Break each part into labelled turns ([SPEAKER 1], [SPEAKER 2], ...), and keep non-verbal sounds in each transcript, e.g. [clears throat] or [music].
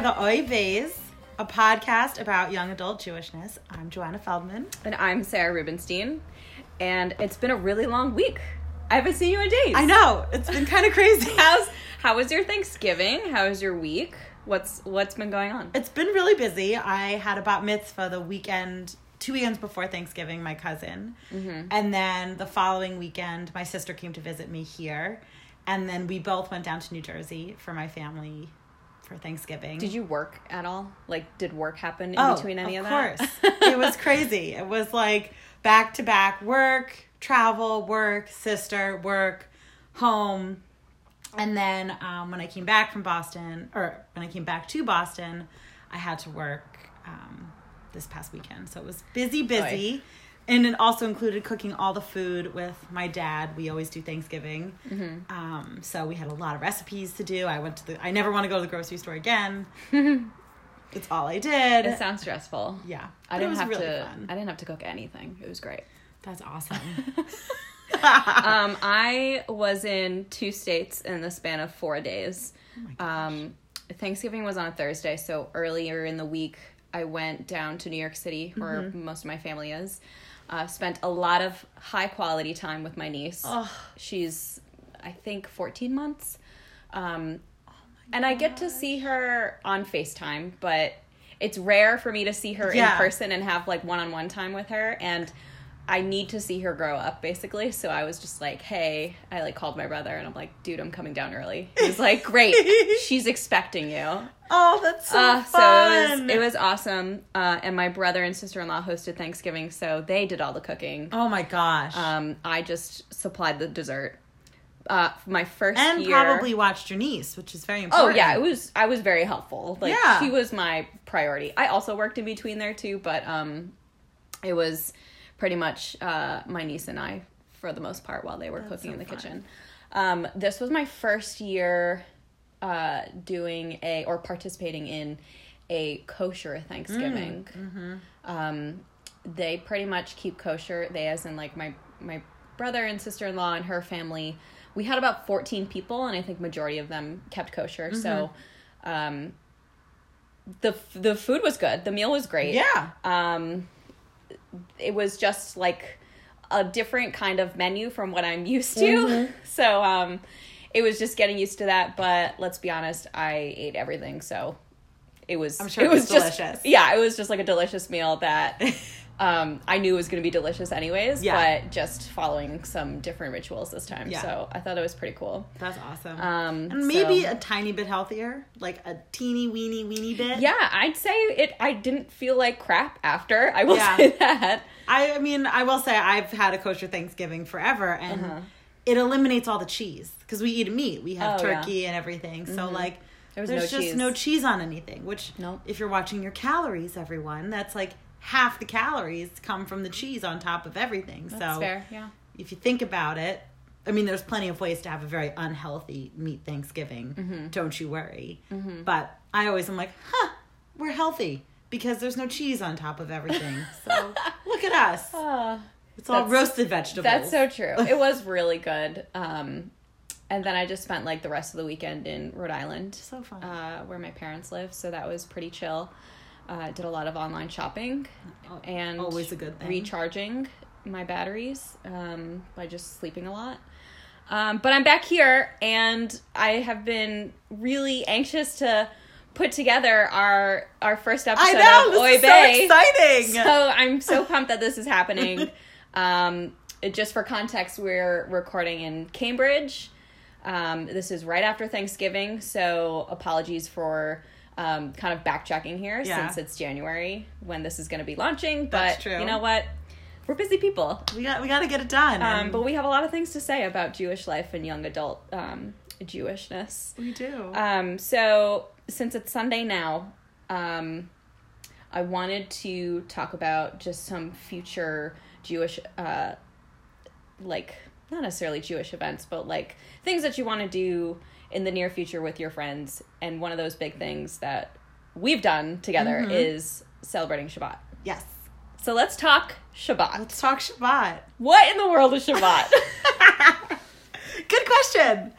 [SPEAKER 1] are the Oy Vey's, a podcast about young adult Jewishness. I'm Joanna Feldman.
[SPEAKER 2] And I'm Sarah Rubenstein. And it's been a really long week. I haven't seen you in days.
[SPEAKER 1] I know it's been kind of crazy. [laughs]
[SPEAKER 2] How's how was your Thanksgiving? How was your week? What's what's been going on?
[SPEAKER 1] It's been really busy. I had a bat mitzvah the weekend, two weekends before Thanksgiving, my cousin,
[SPEAKER 2] Mm-hmm.
[SPEAKER 1] and then the following weekend, my sister came to visit me here, and then we both went down to New Jersey for my family for Thanksgiving.
[SPEAKER 2] Did you work at all? Like, did work happen in
[SPEAKER 1] Oh,
[SPEAKER 2] between any of,
[SPEAKER 1] of
[SPEAKER 2] that?
[SPEAKER 1] Of course. [laughs] it was crazy. It was like back to back work, travel, work, sister, work, home. And then um, when I came back from Boston, or when I came back to Boston, I had to work um, this past weekend. So it was busy, busy. And it also included cooking all the food with my dad. We always do Thanksgiving.
[SPEAKER 2] Mm-hmm.
[SPEAKER 1] Um, so we had a lot of recipes to do. I went to the, I never want to go to the grocery store again. [laughs] it's all I did.
[SPEAKER 2] it sounds stressful.
[SPEAKER 1] Yeah,
[SPEAKER 2] I didn't have
[SPEAKER 1] really
[SPEAKER 2] to.
[SPEAKER 1] fun.
[SPEAKER 2] I didn't have to cook anything. It was great.
[SPEAKER 1] That's awesome. [laughs] [laughs]
[SPEAKER 2] um, I was in two states in the span of four days.
[SPEAKER 1] Oh
[SPEAKER 2] um, Thanksgiving was on a Thursday, so earlier in the week, I went down to New York City, where
[SPEAKER 1] Mm-hmm.
[SPEAKER 2] most of my family is. Uh, spent a lot of high quality time with my niece.
[SPEAKER 1] Oh.
[SPEAKER 2] She's, I think, 14 months. Um,
[SPEAKER 1] Oh
[SPEAKER 2] and I get to see her on FaceTime, but it's rare for me to see her
[SPEAKER 1] Yeah.
[SPEAKER 2] in person and have like one on one time with her. And I need to see her grow up basically. So I was just like, hey, I like called my brother and I'm like, dude, I'm coming down early. He's like, great. [laughs] She's expecting you.
[SPEAKER 1] oh, that's so
[SPEAKER 2] Uh, so it
[SPEAKER 1] fun.
[SPEAKER 2] was, it was awesome. Uh, and my brother and sister in law hosted Thanksgiving. So they did all the cooking.
[SPEAKER 1] oh my gosh.
[SPEAKER 2] Um, I just supplied the dessert. Uh, my first
[SPEAKER 1] and
[SPEAKER 2] year,
[SPEAKER 1] probably watched your niece, which is very important.
[SPEAKER 2] Oh yeah, it was. I was very helpful. Like
[SPEAKER 1] Yeah.
[SPEAKER 2] she was my priority. I also worked in between there too, but um, it was pretty much uh, my niece and I for the most part while they were cooking
[SPEAKER 1] so
[SPEAKER 2] in the
[SPEAKER 1] fun.
[SPEAKER 2] kitchen. Um, this was my first year uh, doing a or participating in a kosher Thanksgiving.
[SPEAKER 1] Mm,
[SPEAKER 2] Um, they pretty much keep kosher. They, as in like my my brother and sister in law and her family. We had about fourteen people, and I think majority of them kept kosher. So, um, the the food was good. The meal was great.
[SPEAKER 1] Yeah.
[SPEAKER 2] Um, it was just like a different kind of menu from what I'm used to.
[SPEAKER 1] Mm-hmm. [laughs]
[SPEAKER 2] So, um, it was just getting used to that. But let's be honest, I ate everything, so it was.
[SPEAKER 1] I'm sure
[SPEAKER 2] it
[SPEAKER 1] it was
[SPEAKER 2] just
[SPEAKER 1] delicious.
[SPEAKER 2] yeah, it was just like a delicious meal that. [laughs] Um, I knew it was going to be delicious anyways,
[SPEAKER 1] Yeah.
[SPEAKER 2] but just following some different rituals this time.
[SPEAKER 1] Yeah.
[SPEAKER 2] So I thought it was pretty cool.
[SPEAKER 1] That's awesome.
[SPEAKER 2] Um,
[SPEAKER 1] and maybe
[SPEAKER 2] so-
[SPEAKER 1] a tiny bit healthier, like a teeny weeny weeny bit.
[SPEAKER 2] yeah, I'd say it. I didn't feel like crap after. I will
[SPEAKER 1] Yeah.
[SPEAKER 2] say that.
[SPEAKER 1] I, I mean, I will say I've had a kosher Thanksgiving forever, and
[SPEAKER 2] Uh-huh.
[SPEAKER 1] it eliminates all the cheese because we eat meat. We have
[SPEAKER 2] Oh,
[SPEAKER 1] turkey and everything. So like,
[SPEAKER 2] There
[SPEAKER 1] there's
[SPEAKER 2] no
[SPEAKER 1] just
[SPEAKER 2] cheese.
[SPEAKER 1] no cheese on anything. Which,
[SPEAKER 2] Nope.
[SPEAKER 1] if you're watching your calories, everyone, that's like half the calories come from the cheese on top of everything.
[SPEAKER 2] That's
[SPEAKER 1] so
[SPEAKER 2] fair. Yeah.
[SPEAKER 1] if you think about it, I mean, there's plenty of ways to have a very unhealthy meat Thanksgiving.
[SPEAKER 2] Mm-hmm.
[SPEAKER 1] Don't you worry. But I always am like, huh, we're healthy because there's no cheese on top of everything. [laughs] So look at us. It's all roasted vegetables.
[SPEAKER 2] That's so true. It was [laughs] really good. Um, and then I just spent like the rest of the weekend in Rhode Island,
[SPEAKER 1] So fun.
[SPEAKER 2] uh, where my parents live. So that was pretty chill. Uh, did a lot of online shopping and
[SPEAKER 1] always a good thing.
[SPEAKER 2] recharging my batteries um, by just sleeping a lot. Um, but I'm back here, and I have been really anxious to put together our our first episode
[SPEAKER 1] I know.
[SPEAKER 2] of
[SPEAKER 1] This
[SPEAKER 2] Oy
[SPEAKER 1] is so exciting.
[SPEAKER 2] So I'm so pumped that this is happening. [laughs] Um, just for context, we're recording in Cambridge. Um, this is right after Thanksgiving, so apologies for um, kind of backtracking here
[SPEAKER 1] Yeah.
[SPEAKER 2] since it's January when this is going to be launching. But you know what? We're busy people.
[SPEAKER 1] we got we got to get it done.
[SPEAKER 2] Um, but we have a lot of things to say about Jewish life and young adult um, Jewishness.
[SPEAKER 1] we do.
[SPEAKER 2] Um, so since it's Sunday now, um, I wanted to talk about just some future Jewish, uh, like not necessarily Jewish events, but like things that you want to do in the near future with your friends. And one of those big things that we've done together is celebrating Shabbat.
[SPEAKER 1] yes.
[SPEAKER 2] So let's talk Shabbat.
[SPEAKER 1] Let's talk Shabbat.
[SPEAKER 2] What in the world is Shabbat? [laughs]
[SPEAKER 1] Good question.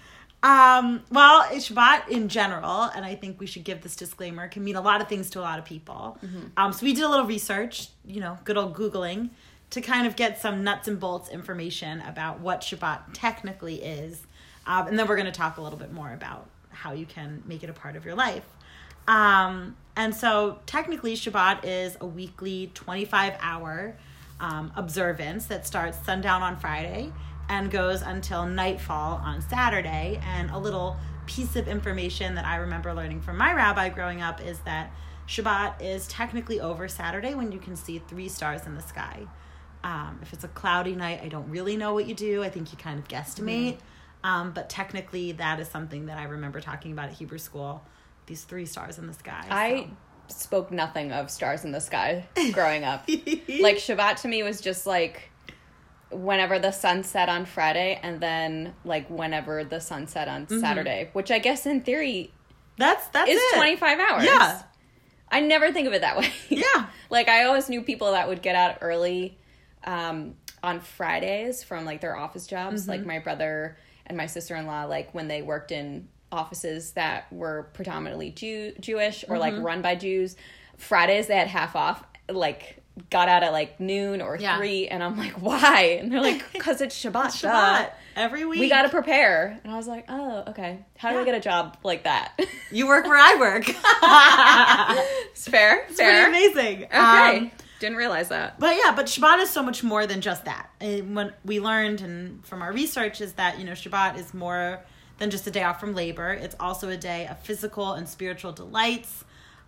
[SPEAKER 1] Um, well, Shabbat in general, and I think we should give this disclaimer, can mean a lot of things to a lot of people. Um, so we did a little research, you know, good old Googling, to kind of get some nuts and bolts information about what Shabbat technically is. Um, and then we're going to talk a little bit more about how you can make it a part of your life. Um, and so technically, Shabbat is a weekly 25 hour um, observance that starts sundown on Friday and goes until nightfall on Saturday. And a little piece of information that I remember learning from my rabbi growing up is that Shabbat is technically over Saturday when you can see three stars in the sky. Um, if it's a cloudy night, I don't really know what you do. I think you kind of guesstimate. Um, but technically, that is something that I remember talking about at Hebrew school. These three stars in the sky.
[SPEAKER 2] I spoke nothing of stars in the sky [laughs] growing up. like Shabbat to me was just like whenever the sun set on Friday and then like whenever the sun set on Saturday, which I guess in theory
[SPEAKER 1] that's that's
[SPEAKER 2] is
[SPEAKER 1] it.
[SPEAKER 2] 25 hours.
[SPEAKER 1] Yeah.
[SPEAKER 2] I never think of it that [laughs] way.
[SPEAKER 1] Yeah.
[SPEAKER 2] like I always knew people that would get out early um, on Fridays from like their office jobs.
[SPEAKER 1] Mm-hmm.
[SPEAKER 2] Like my brother and my sister in law, like when they worked in offices that were predominantly Jew Jewish or
[SPEAKER 1] Mm-hmm.
[SPEAKER 2] like run by Jews, Fridays they had half off. Like got out at like noon or
[SPEAKER 1] Yeah.
[SPEAKER 2] three, and I'm like, why? And they're like, [laughs] because it's Shabbat. duh.
[SPEAKER 1] Shabbat every week.
[SPEAKER 2] We got to prepare. And I was like, oh, okay. How do I get a job like that?
[SPEAKER 1] You work where I work. [laughs]
[SPEAKER 2] it's fair.
[SPEAKER 1] It's
[SPEAKER 2] fair.
[SPEAKER 1] pretty amazing.
[SPEAKER 2] Okay.
[SPEAKER 1] Um,
[SPEAKER 2] Didn't realize that.
[SPEAKER 1] but yeah, but Shabbat is so much more than just that. And what we learned and from our research is that you know Shabbat is more than just a day off from labor. It's also a day of physical and spiritual delights.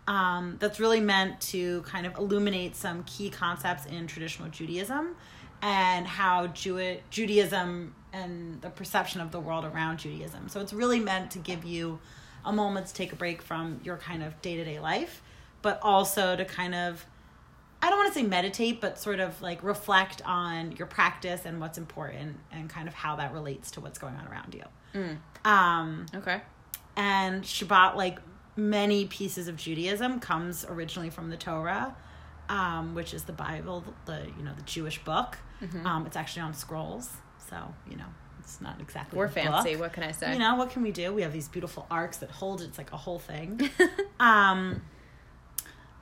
[SPEAKER 1] Um, that's really meant to kind of illuminate some key concepts in traditional Judaism and how Jew- Judaism and the perception of the world around Judaism. So it's really meant to give you a moment to take a break from your kind of day to day life, but also to kind of I don't want to say meditate, but sort of like reflect on your practice and what's important and kind of how that relates to what's going on around you. Um,
[SPEAKER 2] Okay.
[SPEAKER 1] and Shabbat, like many pieces of Judaism, comes originally from the Torah, um, which is the Bible, the you know the Jewish book. Um, it's actually on scrolls, so you know it's not exactly
[SPEAKER 2] We're fancy.
[SPEAKER 1] book.
[SPEAKER 2] What can I say?
[SPEAKER 1] You know, what can we do? We have these beautiful arks that hold. It's like a whole thing. [laughs] um,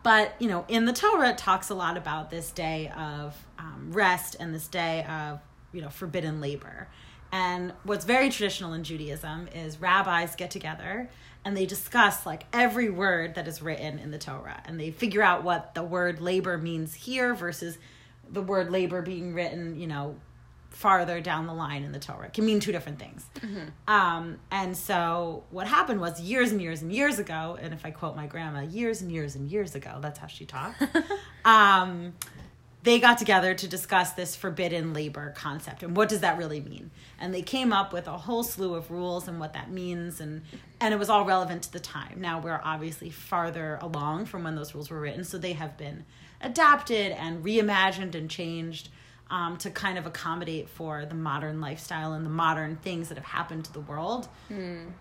[SPEAKER 1] but, you know, in the Torah, it talks a lot about this day of um, rest and this day of, you know, forbidden labor. And what's very traditional in Judaism is rabbis get together and they discuss like every word that is written in the Torah and they figure out what the word labor means here versus the word labor being written, you know, farther down the line in the Torah. It can mean two different things. Um, and so what happened was years and years and years ago, and if I quote my grandma, years and years and years ago, that's how she talked. [laughs] um, they got together to discuss this forbidden labor concept and what does that really mean and they came up with a whole slew of rules and what that means and and it was all relevant to the time now we're obviously farther along from when those rules were written so they have been adapted and reimagined and changed um, to kind of accommodate for the modern lifestyle and the modern things that have happened to the world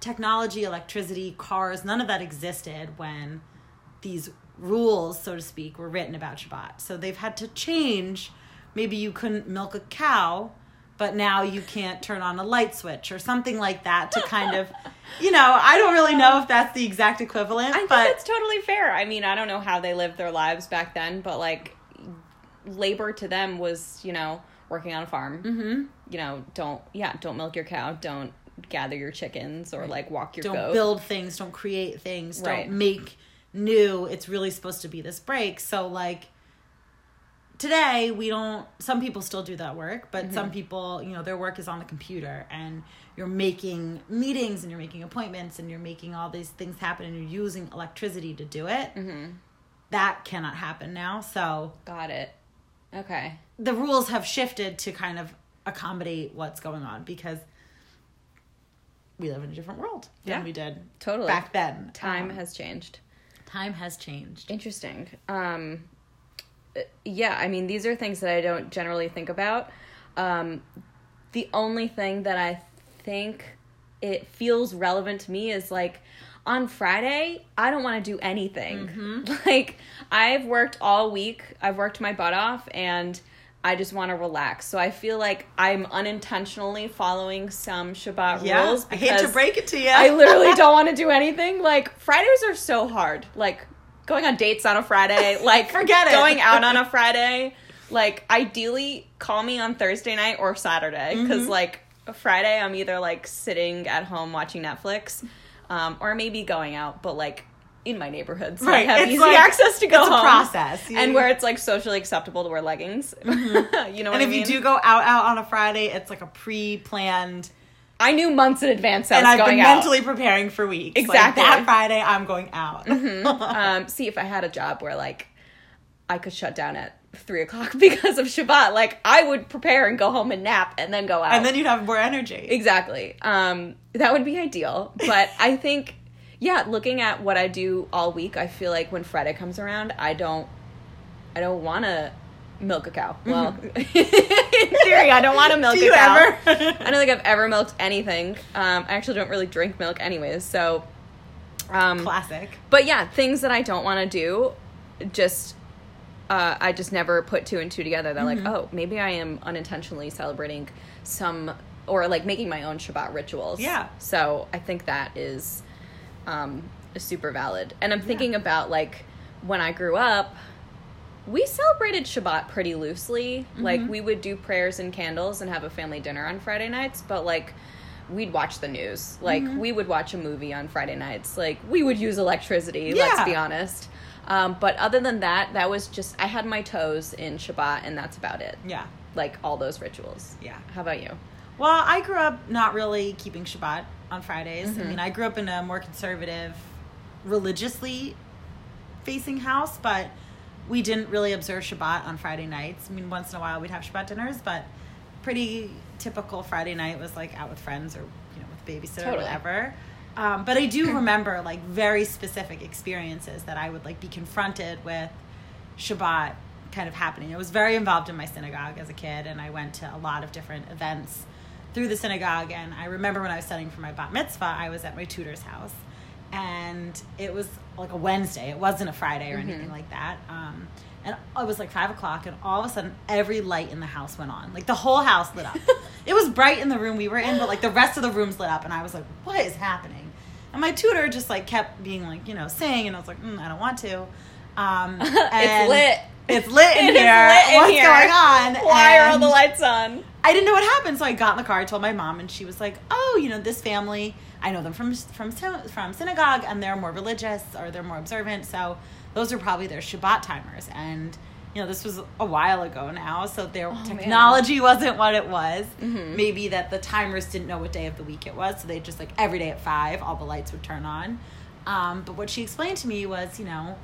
[SPEAKER 1] technology electricity cars none of that existed when these rules, so to speak, were written about Shabbat. So they've had to change. Maybe you couldn't milk a cow, but now you can't turn on a light switch or something like that to kind of, [laughs] you know, I don't really know if that's the exact equivalent,
[SPEAKER 2] I think
[SPEAKER 1] but
[SPEAKER 2] that's totally fair. I mean, I don't know how they lived their lives back then, but like labor to them was, you know, working on a farm. Mm-hmm. You know, don't yeah, don't milk your cow, don't gather your chickens or like walk your
[SPEAKER 1] don't
[SPEAKER 2] goat.
[SPEAKER 1] build things, don't create things,
[SPEAKER 2] Right.
[SPEAKER 1] don't make new. It's really supposed to be this break. So like today we don't some people still do that work, but
[SPEAKER 2] Mm-hmm.
[SPEAKER 1] some people, you know, their work is on the computer and you're making meetings and you're making appointments and you're making all these things happen and you're using electricity to do it.
[SPEAKER 2] Mm-hmm.
[SPEAKER 1] That cannot happen now. So
[SPEAKER 2] Got it. Okay.
[SPEAKER 1] the rules have shifted to kind of accommodate what's going on because we live in a different world
[SPEAKER 2] Yeah.
[SPEAKER 1] than we did
[SPEAKER 2] Totally.
[SPEAKER 1] back then.
[SPEAKER 2] Time
[SPEAKER 1] Um,
[SPEAKER 2] has changed.
[SPEAKER 1] time has changed.
[SPEAKER 2] Interesting. Um, yeah, I mean, these are things that I don't generally think about. Um, the only thing that I think it feels relevant to me is like on Friday, I don't want to do anything. [laughs] Like, I've worked all week, I've worked my butt off, and I just want to relax. So I feel like I'm unintentionally following some Shabbat
[SPEAKER 1] Yeah.
[SPEAKER 2] rules.
[SPEAKER 1] I hate to break it to you.
[SPEAKER 2] I literally [laughs] don't want to do anything. Like Fridays are so hard. Like going on dates on a Friday, [laughs] like
[SPEAKER 1] Forget it.
[SPEAKER 2] going out on a Friday. Like ideally, call me on Thursday night or Saturday because
[SPEAKER 1] Mm-hmm.
[SPEAKER 2] like Friday I'm either like sitting at home watching Netflix, um, or maybe going out, but like in my neighborhood, so
[SPEAKER 1] Right,
[SPEAKER 2] I have
[SPEAKER 1] it's
[SPEAKER 2] easy
[SPEAKER 1] like-
[SPEAKER 2] access to go
[SPEAKER 1] it's a
[SPEAKER 2] home.
[SPEAKER 1] process. You-
[SPEAKER 2] and where it's like socially acceptable to wear leggings. [laughs] you know what
[SPEAKER 1] Mm-hmm. and if
[SPEAKER 2] mean?
[SPEAKER 1] you do go out out on a Friday, it's like a pre-planned,
[SPEAKER 2] I knew months in advance
[SPEAKER 1] and I've been
[SPEAKER 2] out.
[SPEAKER 1] mentally preparing for weeks. Like,
[SPEAKER 2] Exactly.
[SPEAKER 1] that Friday, I'm going out. [laughs]
[SPEAKER 2] um, see if I had a job where like I could shut down at three o'clock [laughs] because of Shabbat, like I would prepare and go home and nap and then go out.
[SPEAKER 1] and then you'd have more energy.
[SPEAKER 2] exactly. Um, that would be ideal. But [laughs] I think, yeah, looking at what I do all week, I feel like when Friday comes around, I don't, I don't want to milk a cow. Well, [laughs] in theory, I don't want to milk
[SPEAKER 1] Do
[SPEAKER 2] a
[SPEAKER 1] you
[SPEAKER 2] cow.
[SPEAKER 1] ever?
[SPEAKER 2] I don't think I've ever milked anything. Um, I actually don't really drink milk anyways, so. Um,
[SPEAKER 1] Classic.
[SPEAKER 2] but yeah, things that I don't want to do, just uh, I just never put two and two together. They're
[SPEAKER 1] Mm-hmm.
[SPEAKER 2] like, oh, maybe I am unintentionally celebrating some or like making my own Shabbat rituals.
[SPEAKER 1] Yeah.
[SPEAKER 2] So I think that is um, super valid. And I'm thinking about like when I grew up, we celebrated Shabbat pretty loosely. Like
[SPEAKER 1] Mm-hmm.
[SPEAKER 2] we would do prayers and candles and have a family dinner on Friday nights, but like we'd watch the news. Like
[SPEAKER 1] Mm-hmm.
[SPEAKER 2] we would watch a movie on Friday nights. Like we would use electricity,
[SPEAKER 1] Yeah.
[SPEAKER 2] let's be honest. Um, but other than that, that was just I had my toes in Shabbat and that's about it.
[SPEAKER 1] Yeah.
[SPEAKER 2] Like all those rituals.
[SPEAKER 1] Yeah.
[SPEAKER 2] How about you?
[SPEAKER 1] Well, I grew up not really keeping Shabbat on Fridays.
[SPEAKER 2] Mm-hmm.
[SPEAKER 1] I mean, I grew up in a more conservative, religiously facing house, but we didn't really observe Shabbat on Friday nights. I mean, once in a while we'd have Shabbat dinners, but pretty typical Friday night was like out with friends or you know with babysitter
[SPEAKER 2] Totally.
[SPEAKER 1] or whatever. Um, but I do [clears throat] remember like very specific experiences that I would like be confronted with Shabbat kind of happening. I was very involved in my synagogue as a kid, and I went to a lot of different events through the synagogue. And I remember when I was studying for my bat mitzvah, I was at my tutor's house, and it was like a Wednesday. It wasn't a Friday or anything like that. Um, and it was like five o'clock, and all of a sudden, every light in the house went on. Like the whole house lit up. [laughs] it was bright in the room we were in, but like the rest of the rooms lit up, and I was like, "What is happening?" And my tutor just like kept being like, you know, saying, and I was like, mm, "I don't want to." Um, [laughs]
[SPEAKER 2] it's lit.
[SPEAKER 1] It's lit in [laughs]
[SPEAKER 2] It
[SPEAKER 1] here.
[SPEAKER 2] lit in
[SPEAKER 1] What's
[SPEAKER 2] here.
[SPEAKER 1] going on?
[SPEAKER 2] Why are all the lights on?
[SPEAKER 1] I didn't know what happened, so I got in the car. I told my mom, and she was like, "Oh, you know, this family. I know them from from from synagogue, and they're more religious or they're more observant. So those are probably their Shabbat timers." And you know, this was a while ago now, so their
[SPEAKER 2] man.
[SPEAKER 1] technology wasn't what it was.
[SPEAKER 2] Mhm.
[SPEAKER 1] Maybe that the timers didn't know what day of the week it was, so they just like every day at five, all the lights would turn on. Um, but what she explained to me was, you know,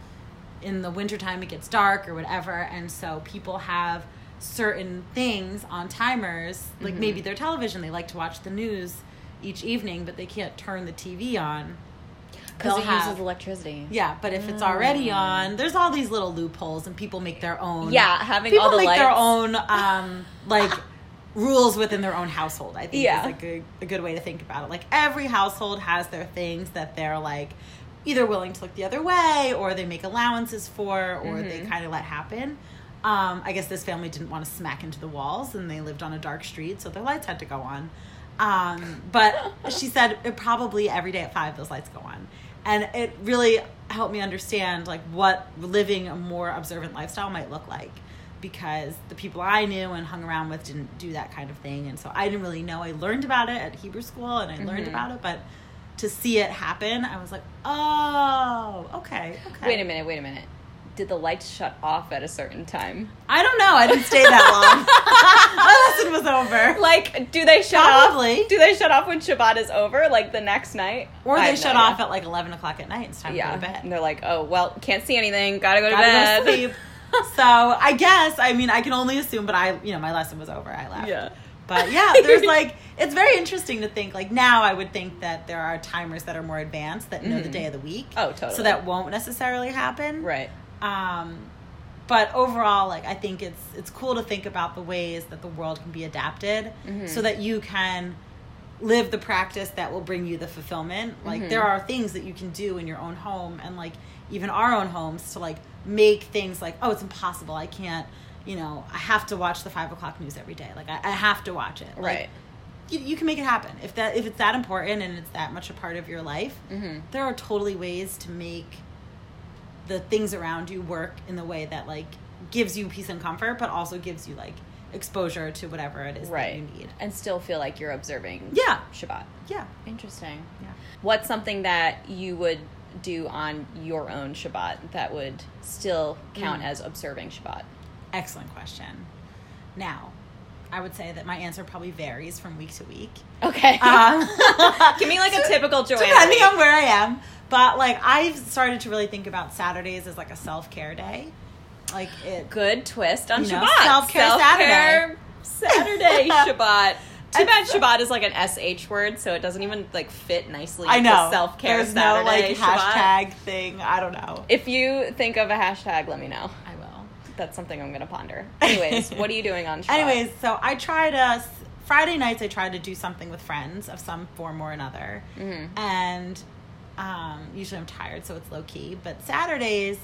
[SPEAKER 1] in the wintertime it gets dark or whatever and so people have certain things on timers like
[SPEAKER 2] Mm-hmm.
[SPEAKER 1] maybe their television they like to watch the news each evening but they can't turn the tv on
[SPEAKER 2] Because it
[SPEAKER 1] have-
[SPEAKER 2] uses electricity.
[SPEAKER 1] yeah but if it's already on there's all these little loopholes and people make their own
[SPEAKER 2] Mm. Yeah, having
[SPEAKER 1] people
[SPEAKER 2] all the
[SPEAKER 1] make
[SPEAKER 2] lights.
[SPEAKER 1] their own um like rules within their own household i think
[SPEAKER 2] Yeah.
[SPEAKER 1] is like a, a good way to think about it like every household has their things that they're like either willing to look the other way or they make allowances for or they
[SPEAKER 2] Mm-hmm.
[SPEAKER 1] kind of let happen um, i guess this family didn't want to smack into the walls and they lived on a dark street so their lights had to go on um, but [laughs] she said it probably every day at five those lights go on and it really helped me understand like what living a more observant lifestyle might look like. Because the people I knew and hung around with didn't do that kind of thing. And so I didn't really know. I learned about it at Hebrew school and I learned
[SPEAKER 2] Mhm.
[SPEAKER 1] about it. But to see it happen I was like oh okay okay.
[SPEAKER 2] Wait a minute, wait a minute. Did the lights shut off at a certain time?
[SPEAKER 1] I don't know I didn't stay that long [laughs] my lesson was over
[SPEAKER 2] Like, do they shut
[SPEAKER 1] Probably.
[SPEAKER 2] off? Do they shut off when Shabbat is over, like the next night?
[SPEAKER 1] or
[SPEAKER 2] I
[SPEAKER 1] they
[SPEAKER 2] no
[SPEAKER 1] shut off at like 11 o'clock at night it's time
[SPEAKER 2] yeah.
[SPEAKER 1] to go to bed
[SPEAKER 2] And they're like, oh well, can't see anything. Gotta go to
[SPEAKER 1] gotta
[SPEAKER 2] bed.
[SPEAKER 1] go to sleep. [laughs] so I guess I mean I can only assume, but I you know my lesson was over. I left.
[SPEAKER 2] Yeah.
[SPEAKER 1] But yeah, there's [laughs] like it's very interesting to think like now I would think that there are timers that are more advanced that know the
[SPEAKER 2] Mhm.
[SPEAKER 1] day of the week.
[SPEAKER 2] Oh, totally.
[SPEAKER 1] So that won't necessarily happen.
[SPEAKER 2] Right.
[SPEAKER 1] Um, but overall, like I think it's it's cool to think about the ways that the world can be adapted
[SPEAKER 2] Mhm.
[SPEAKER 1] so that you can live the practice that will bring you the fulfillment. Like
[SPEAKER 2] Mhm.
[SPEAKER 1] there are things that you can do in your own home and like even our own homes to like make things like oh it's impossible I can't you know, I have to watch the five o'clock news every day. Like I, I have to watch it. Like,
[SPEAKER 2] Right.
[SPEAKER 1] You, you can make it happen if that if it's that important and it's that much a part of your life.
[SPEAKER 2] Mhm.
[SPEAKER 1] There are totally ways to make the things around you work in the way that like gives you peace and comfort, but also gives you like exposure to whatever it is that you need.
[SPEAKER 2] And still feel like you're observing
[SPEAKER 1] Yeah.
[SPEAKER 2] Shabbat.
[SPEAKER 1] Yeah.
[SPEAKER 2] Interesting.
[SPEAKER 1] Yeah.
[SPEAKER 2] What's something that you would do on your own Shabbat that would still count
[SPEAKER 1] Mm.
[SPEAKER 2] as observing Shabbat?
[SPEAKER 1] Excellent question. Now, I would say that my answer probably varies from week to week.
[SPEAKER 2] Okay.
[SPEAKER 1] Um, [laughs]
[SPEAKER 2] Give me like a typical Joanna.
[SPEAKER 1] depending on where I am. But like I've started to really think about Saturdays as like a self care day. Like it
[SPEAKER 2] Good twist on
[SPEAKER 1] You know,
[SPEAKER 2] Shabbat.
[SPEAKER 1] self-care
[SPEAKER 2] Self-care Saturday [laughs] Shabbat. Too bad Shabbat is like an SH word, so it doesn't even like fit nicely.
[SPEAKER 1] I know
[SPEAKER 2] Self care
[SPEAKER 1] There's
[SPEAKER 2] Saturday
[SPEAKER 1] no like
[SPEAKER 2] Shabbat.
[SPEAKER 1] hashtag thing. I don't know.
[SPEAKER 2] If you think of a hashtag, let me know. That's something I'm gonna ponder. Anyways, what are you doing on? [laughs]
[SPEAKER 1] Anyways, so I try to Friday nights. I try to do something with friends of some form or another,
[SPEAKER 2] Mhm.
[SPEAKER 1] and um, usually I'm tired, so it's low key. But Saturdays,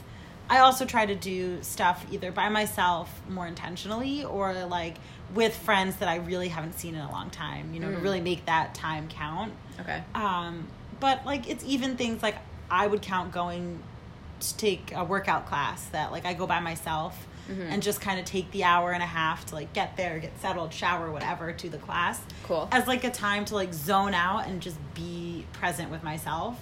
[SPEAKER 1] I also try to do stuff either by myself more intentionally or like with friends that I really haven't seen in a long time. You know, to
[SPEAKER 2] Mm.
[SPEAKER 1] really make that time count.
[SPEAKER 2] Okay.
[SPEAKER 1] Um, but like it's even things like I would count going to take a workout class that like I go by myself
[SPEAKER 2] Mhm.
[SPEAKER 1] and just kind of take the hour and a half to like get there, get settled, shower, whatever to the class
[SPEAKER 2] Cool.
[SPEAKER 1] as like a time to like zone out and just be present with myself.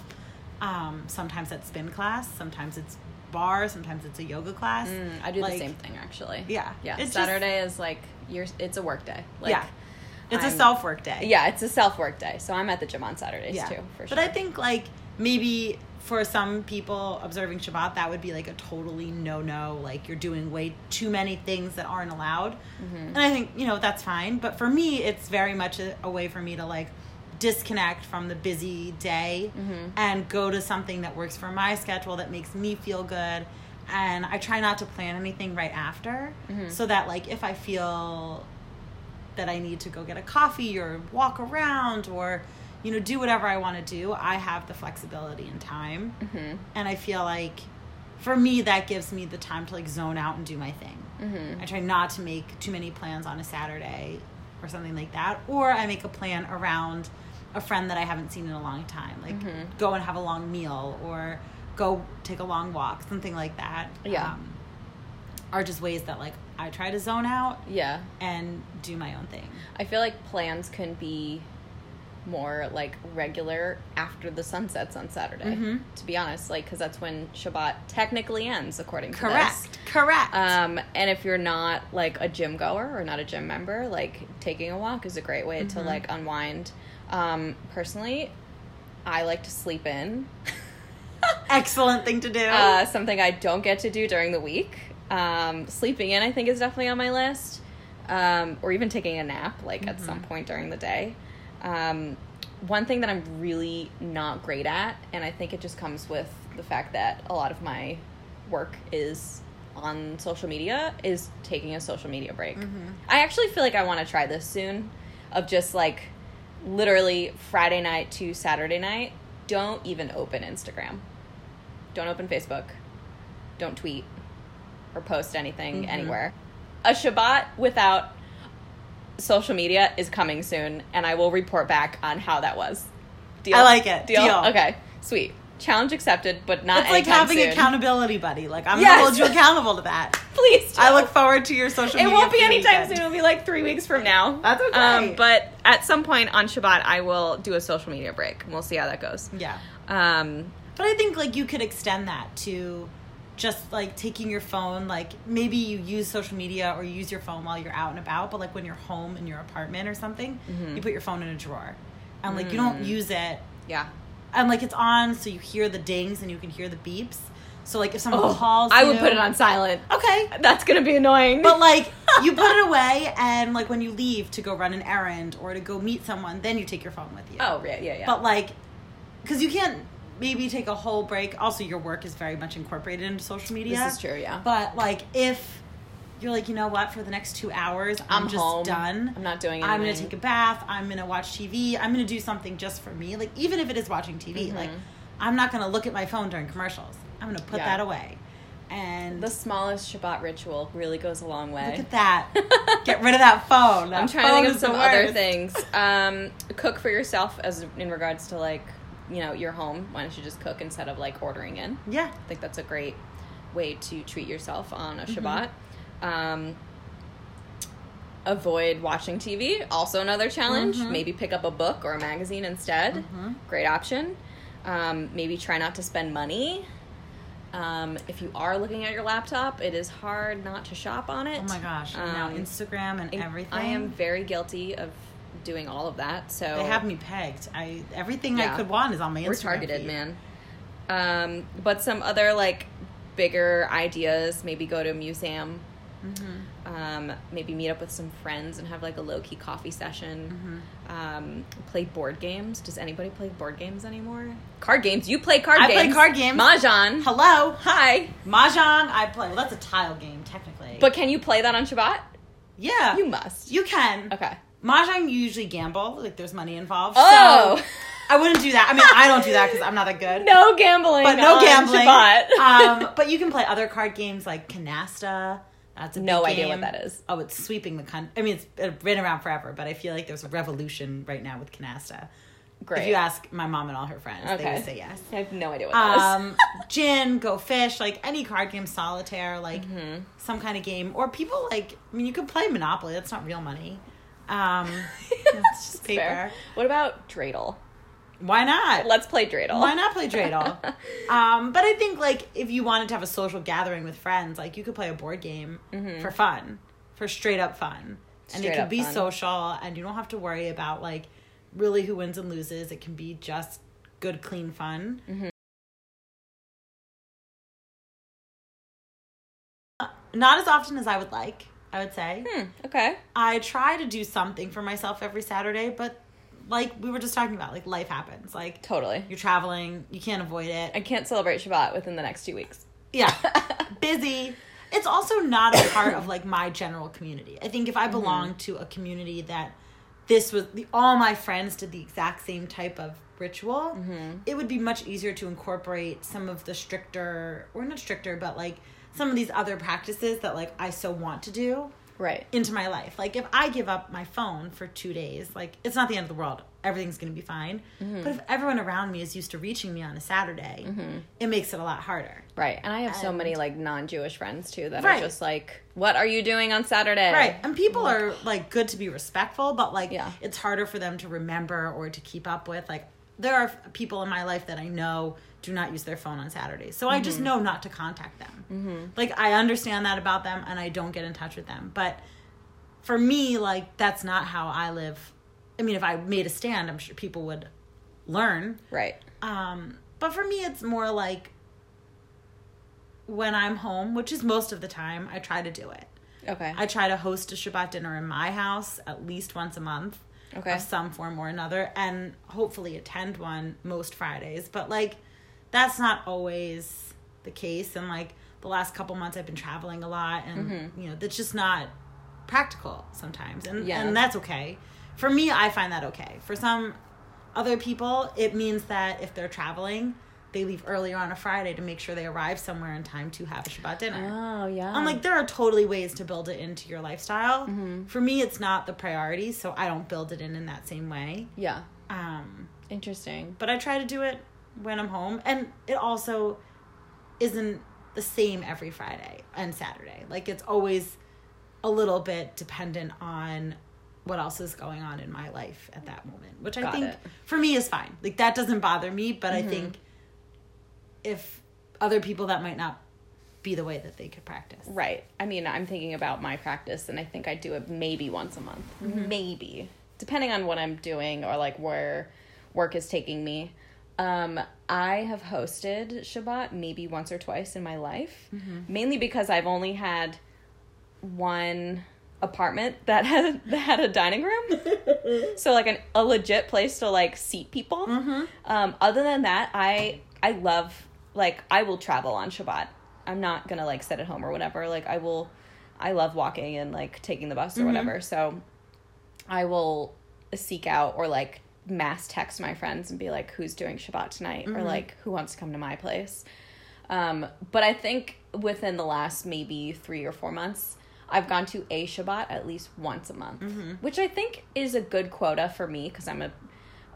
[SPEAKER 1] Um, sometimes that's spin class, sometimes it's barre, sometimes it's a yoga class.
[SPEAKER 2] Mm, I do
[SPEAKER 1] Like,
[SPEAKER 2] the same thing actually.
[SPEAKER 1] Yeah.
[SPEAKER 2] Yeah.
[SPEAKER 1] It's just-
[SPEAKER 2] Saturday is like you're. It's a work day. Like,
[SPEAKER 1] yeah. It's a
[SPEAKER 2] I'm-
[SPEAKER 1] self work day.
[SPEAKER 2] Yeah, it's a self work day, so I'm at the gym on Saturdays
[SPEAKER 1] yeah.
[SPEAKER 2] too. For sure.
[SPEAKER 1] But I think like maybe for some people observing Shabbat that would be like a totally no no. Like you're doing way too many things that aren't allowed.
[SPEAKER 2] Mm-hmm.
[SPEAKER 1] And I think you know that's fine. But for me, it's very much a, a way for me to like disconnect from the busy day
[SPEAKER 2] Mhm.
[SPEAKER 1] and go to something that works for my schedule that makes me feel good. And I try not to plan anything right after,
[SPEAKER 2] Mhm.
[SPEAKER 1] so that like if I feel that I need to go get a coffee or walk around or you know do whatever I want to do, I have the flexibility and time.
[SPEAKER 2] Mhm.
[SPEAKER 1] And I feel like for me that gives me the time to like zone out and do my thing.
[SPEAKER 2] Mhm.
[SPEAKER 1] I try not to make too many plans on a Saturday or something like that or I make a plan around a friend that I haven't seen in a long time, like
[SPEAKER 2] Mhm.
[SPEAKER 1] go and have a long meal or go take a long walk, something like that.
[SPEAKER 2] Yeah.
[SPEAKER 1] Um, are just ways that like I try to zone out
[SPEAKER 2] Yeah.
[SPEAKER 1] and do my own thing.
[SPEAKER 2] I feel like plans can be more like regular after the sun sets on Saturday.
[SPEAKER 1] Mhm.
[SPEAKER 2] To be honest, like because that's when Shabbat technically ends, according to this.
[SPEAKER 1] Correct. Correct.
[SPEAKER 2] Um, and if you're not like a gym goer or not a gym member, like taking a walk is a great way to
[SPEAKER 1] Mhm.
[SPEAKER 2] like unwind. Um, personally, I like to sleep in. [laughs]
[SPEAKER 1] Excellent thing to do.
[SPEAKER 2] uh, something I don't get to do during the week. Um, sleeping in, I think, is definitely on my list, um, or even taking a nap, like at some
[SPEAKER 1] Mhm.
[SPEAKER 2] point during the day. Um, one thing that I'm really not great at, and I think it just comes with the fact that a lot of my work is on social media, is taking a social media break.
[SPEAKER 1] Mhm.
[SPEAKER 2] I actually feel like I want to try this soon, of just like literally Friday night to Saturday night. Don't even open Instagram. Don't open Facebook. Don't tweet or post anything
[SPEAKER 1] Mhm.
[SPEAKER 2] anywhere. A Shabbat without social media is coming soon, and I will report back on how that was. Deal?
[SPEAKER 1] I like it.
[SPEAKER 2] Deal?
[SPEAKER 1] Deal.
[SPEAKER 2] Okay, sweet. Challenge accepted, but not
[SPEAKER 1] it's like having
[SPEAKER 2] soon.
[SPEAKER 1] accountability buddy. Like I'm
[SPEAKER 2] Yes.
[SPEAKER 1] gonna hold you accountable to that. [laughs]
[SPEAKER 2] Please.
[SPEAKER 1] I look forward to your social media.
[SPEAKER 2] It won't be anytime soon. It'll be like three weeks from now.
[SPEAKER 1] That's okay.
[SPEAKER 2] Um, but at some point on Shabbat, I will do a social media break. We'll see how that goes.
[SPEAKER 1] Yeah.
[SPEAKER 2] Um,
[SPEAKER 1] But I think like you could extend that to just like taking your phone, like maybe you use social media or you use your phone while you're out and about, but like when you're home in your apartment or something,
[SPEAKER 2] Mhm.
[SPEAKER 1] you put your phone in a drawer. And like you
[SPEAKER 2] Mm.
[SPEAKER 1] don't use it
[SPEAKER 2] yeah.
[SPEAKER 1] and like it's on so you hear the dings and you can hear the beeps. So like if someone
[SPEAKER 2] Oh,
[SPEAKER 1] calls
[SPEAKER 2] I would
[SPEAKER 1] you-
[SPEAKER 2] put it on silent.
[SPEAKER 1] Okay.
[SPEAKER 2] That's gonna be annoying.
[SPEAKER 1] But like [laughs] you put it away and like when you leave to go run an errand or to go meet someone, then you take your phone with you.
[SPEAKER 2] oh yeah, yeah, yeah.
[SPEAKER 1] But like, because you can't maybe take a whole break. Also, your work is very much incorporated into social media.
[SPEAKER 2] this is true. Yeah.
[SPEAKER 1] But like, if you're like, you know what, for the next two hours, I'm,
[SPEAKER 2] I'm
[SPEAKER 1] just
[SPEAKER 2] home.
[SPEAKER 1] done.
[SPEAKER 2] I'm not doing anything.
[SPEAKER 1] I'm gonna take a bath. I'm gonna watch TV. I'm gonna do something just for me. Like even if it is watching TV,
[SPEAKER 2] Mhm.
[SPEAKER 1] like I'm not gonna look at my phone during commercials. I'm gonna put
[SPEAKER 2] Yeah.
[SPEAKER 1] that away. and
[SPEAKER 2] The smallest Shabbat ritual really goes a long way.
[SPEAKER 1] look at that. Get rid of that phone. [laughs] That
[SPEAKER 2] I'm trying to think of some other things. Um, cook for yourself as in regards to like, you know, your home. Why don't you just cook instead of like ordering in?
[SPEAKER 1] Yeah.
[SPEAKER 2] I think that's a great way to treat yourself on a
[SPEAKER 1] Mm-hmm.
[SPEAKER 2] Shabbat. Um, avoid watching TV. Also another challenge.
[SPEAKER 1] Mm-hmm.
[SPEAKER 2] Maybe pick up a book or a magazine instead. Great option. Um, maybe try not to spend money. Um, if you are looking at your laptop, it is hard not to shop on it.
[SPEAKER 1] Oh my gosh. now
[SPEAKER 2] Um,
[SPEAKER 1] Instagram and
[SPEAKER 2] and
[SPEAKER 1] everything.
[SPEAKER 2] I am very guilty of doing all of that. So
[SPEAKER 1] They have me pegged. I everything
[SPEAKER 2] Yeah.
[SPEAKER 1] I could want is on my Instagram.
[SPEAKER 2] we're targeted,
[SPEAKER 1] feed.
[SPEAKER 2] man. Um, but some other like bigger ideas, maybe go to a museum.
[SPEAKER 1] Mm-hmm.
[SPEAKER 2] Um, maybe meet up with some friends and have like a low key coffee session.
[SPEAKER 1] Mm-hmm.
[SPEAKER 2] Um, play board games. Does anybody play board games anymore? Card games. You play card games.
[SPEAKER 1] I play card games.
[SPEAKER 2] Mahjong.
[SPEAKER 1] Hello.
[SPEAKER 2] Hi.
[SPEAKER 1] Mahjong, I play. Well, that's a tile game, technically.
[SPEAKER 2] But can you play that on Shabbat?
[SPEAKER 1] yeah,
[SPEAKER 2] You must.
[SPEAKER 1] you can.
[SPEAKER 2] Okay.
[SPEAKER 1] Mahjong, you usually gamble. Like, there's money involved.
[SPEAKER 2] Oh.
[SPEAKER 1] So I wouldn't do that. I mean, I don't do that because I'm not that good.
[SPEAKER 2] No gambling.
[SPEAKER 1] but no gambling. [laughs] Um, [laughs] but you can play other card games like Canasta. That's a big
[SPEAKER 2] No idea
[SPEAKER 1] game.
[SPEAKER 2] what that is.
[SPEAKER 1] Oh, it's sweeping the country. I mean, it's been around forever, but I feel like there's a revolution right now with Canasta.
[SPEAKER 2] Great.
[SPEAKER 1] If you ask my mom and all her friends, they would say yes.
[SPEAKER 2] I have no idea what that is.
[SPEAKER 1] Um, [laughs] gin, go fish, like any card game, solitaire, like
[SPEAKER 2] Mm-hmm.
[SPEAKER 1] some kind of game, or people like. I mean, you could play Monopoly. That's not real money. Um, [laughs] it's just paper.
[SPEAKER 2] Fair. What about dreidel?
[SPEAKER 1] Why not?
[SPEAKER 2] Let's play dreidel.
[SPEAKER 1] Why not play dreidel? [laughs] um, but I think like if you wanted to have a social gathering with friends, like you could play a board game for fun, for straight up fun, and
[SPEAKER 2] Mm-hmm.
[SPEAKER 1] It could be
[SPEAKER 2] fun.
[SPEAKER 1] social, and you don't have to worry about like really who wins and loses. It can be just good, clean fun.
[SPEAKER 2] Mm-hmm.
[SPEAKER 1] Not as often as I would like. I would say
[SPEAKER 2] Hmm, okay.
[SPEAKER 1] I try to do something for myself every Saturday, but like we were just talking about, like life happens. Like
[SPEAKER 2] Totally.
[SPEAKER 1] you're traveling, you can't avoid it.
[SPEAKER 2] I can't celebrate Shabbat within the next two weeks.
[SPEAKER 1] Yeah. [laughs] Busy. It's also not a part of like my general community. I think if I belonged to a community that this was the all my friends did the exact same type of ritual, it would be much easier to incorporate some of the stricter or not stricter, but like some of these other practices that like I so want to do
[SPEAKER 2] Right.
[SPEAKER 1] into my life. Like if I give up my phone for two days, like it's not the end of the world. Everything's gonna be fine.
[SPEAKER 2] Mm-hmm.
[SPEAKER 1] But if everyone around me is used to reaching me on a Saturday, it makes it a lot harder.
[SPEAKER 2] Right. And I have so many like non Jewish friends too that
[SPEAKER 1] Right.
[SPEAKER 2] are just like, what are you doing on Saturday?
[SPEAKER 1] Right. And people are like good to be respectful, but like
[SPEAKER 2] Yeah.
[SPEAKER 1] it's harder for them to remember or to keep up with. Like there are people in my life that I know do not use their phone on Saturdays. So I just
[SPEAKER 2] Mm-hmm.
[SPEAKER 1] know not to contact them. Like I understand that about them and I don't get in touch with them. But for me, like that's not how I live. I mean, if I made a stand, I'm sure people would learn.
[SPEAKER 2] Right.
[SPEAKER 1] Um, but for me, it's more like when I'm home, which is most of the time, I try to do it.
[SPEAKER 2] Okay.
[SPEAKER 1] I try to host a Shabbat dinner in my house at least once a month
[SPEAKER 2] Okay.
[SPEAKER 1] of some form or another, and hopefully attend one most Fridays. But like, that's not always the case. And like the last couple months, I've been traveling a lot, and you know that's just not practical sometimes, and
[SPEAKER 2] Yeah.
[SPEAKER 1] and that's okay. For me, I find that okay. For some other people, it means that if they're traveling, they leave earlier on a Friday to make sure they arrive somewhere in time to have a Shabbat dinner.
[SPEAKER 2] oh, yeah.
[SPEAKER 1] I'm like, there are totally ways to build it into your lifestyle.
[SPEAKER 2] Mm-hmm.
[SPEAKER 1] For me, it's not the priority, so I don't build it in in that same way.
[SPEAKER 2] yeah.
[SPEAKER 1] Um,
[SPEAKER 2] Interesting.
[SPEAKER 1] but I try to do it when I'm home, and it also isn't the same every Friday and Saturday. Like it's always a little bit dependent on what else is going on in my life at that moment, which I
[SPEAKER 2] Got
[SPEAKER 1] think
[SPEAKER 2] it.
[SPEAKER 1] for me is fine. Like that doesn't bother me, but
[SPEAKER 2] Mm-hmm.
[SPEAKER 1] I think if other people that might not be the way that they could practice.
[SPEAKER 2] Right. I mean, I'm thinking about my practice, and I think I do it maybe once a month.
[SPEAKER 1] Mm-hmm.
[SPEAKER 2] Maybe. Depending on what I'm doing or like where work is taking me. Um, I have hosted Shabbat maybe once or twice in my life,
[SPEAKER 1] Mm-hmm.
[SPEAKER 2] mainly because I've only had one apartment that had [laughs] that had a dining room, [laughs] so like an, a legit place to like seat people.
[SPEAKER 1] Mm-hmm.
[SPEAKER 2] Um, other than that, I I love like I will travel on Shabbat. I'm not gonna like sit at home or whatever. Like I will, I love walking and like taking the bus or whatever. So I will seek out or like mass text my friends and be like, who's doing Shabbat tonight? Or like, who wants to come to my place? Um, but I think within the last maybe three or four months, I've gone to a Shabbat at least once a month, which I think is a good quota for me because I'm a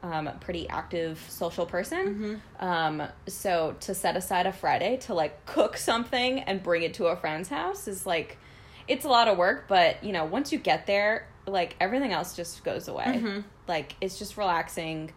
[SPEAKER 2] um, pretty active social person. Um, so to set aside a Friday to like cook something and bring it to a friend's house is like, it's a lot of work, but you know, once you get there, like everything else just goes away. Like it's just relaxing.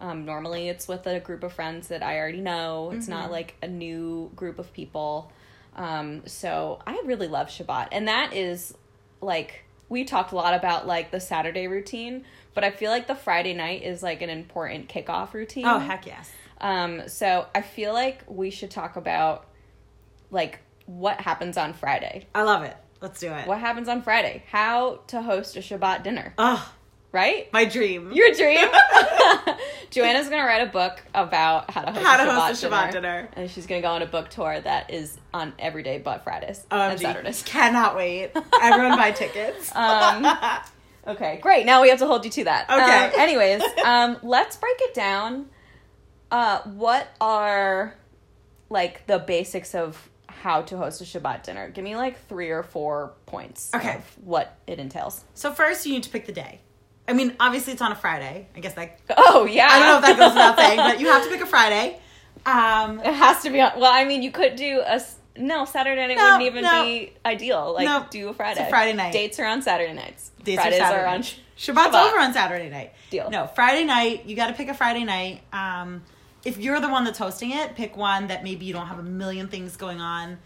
[SPEAKER 2] Um, normally it's with a group of friends that I already know. It's not like a new group of people. Um, so I really love Shabbat. And that is like, we talked a lot about like the Saturday routine, but I feel like the Friday night is like an important kickoff routine.
[SPEAKER 1] Oh heck yes.
[SPEAKER 2] Um, so I feel like we should talk about like what happens on Friday.
[SPEAKER 1] I love it. Let's do it.
[SPEAKER 2] What happens on Friday? How to host a Shabbat dinner,
[SPEAKER 1] Oh,
[SPEAKER 2] right?
[SPEAKER 1] my dream.
[SPEAKER 2] Your dream. [laughs] [laughs] Joanna's gonna write a book about how to host,
[SPEAKER 1] How
[SPEAKER 2] a, Shabbat
[SPEAKER 1] host a Shabbat dinner.
[SPEAKER 2] and she's gonna go on a book tour that is on every day but Fridays and Saturdays.
[SPEAKER 1] Cannot wait. Everyone buy tickets. [laughs]
[SPEAKER 2] Um, Okay, great. Now we have to hold you to that.
[SPEAKER 1] Okay.
[SPEAKER 2] Um, anyways, um, let's break it down. Uh, what are like the basics of how to host a Shabbat dinner? Give me like three or four points.
[SPEAKER 1] Okay.
[SPEAKER 2] Of what it entails.
[SPEAKER 1] so first, you need to pick the day. I mean, obviously it's on a Friday. I guess that
[SPEAKER 2] Oh yeah.
[SPEAKER 1] I don't know if that goes without saying, but you have to pick a Friday. Um,
[SPEAKER 2] It has to be on. Well, I mean, you could do a No, Saturday night
[SPEAKER 1] No,
[SPEAKER 2] wouldn't even
[SPEAKER 1] no.
[SPEAKER 2] be ideal. Like,
[SPEAKER 1] No,
[SPEAKER 2] do a Friday.
[SPEAKER 1] it's a Friday night.
[SPEAKER 2] Dates are on Saturday nights.
[SPEAKER 1] dates are Saturday.
[SPEAKER 2] are on.
[SPEAKER 1] Sh- Shabbat's
[SPEAKER 2] Shabbat.
[SPEAKER 1] over on Saturday night.
[SPEAKER 2] Deal.
[SPEAKER 1] No, Friday night. You got to pick a Friday night. Um, if you're the one that's hosting it, pick one that maybe you don't have a million things going on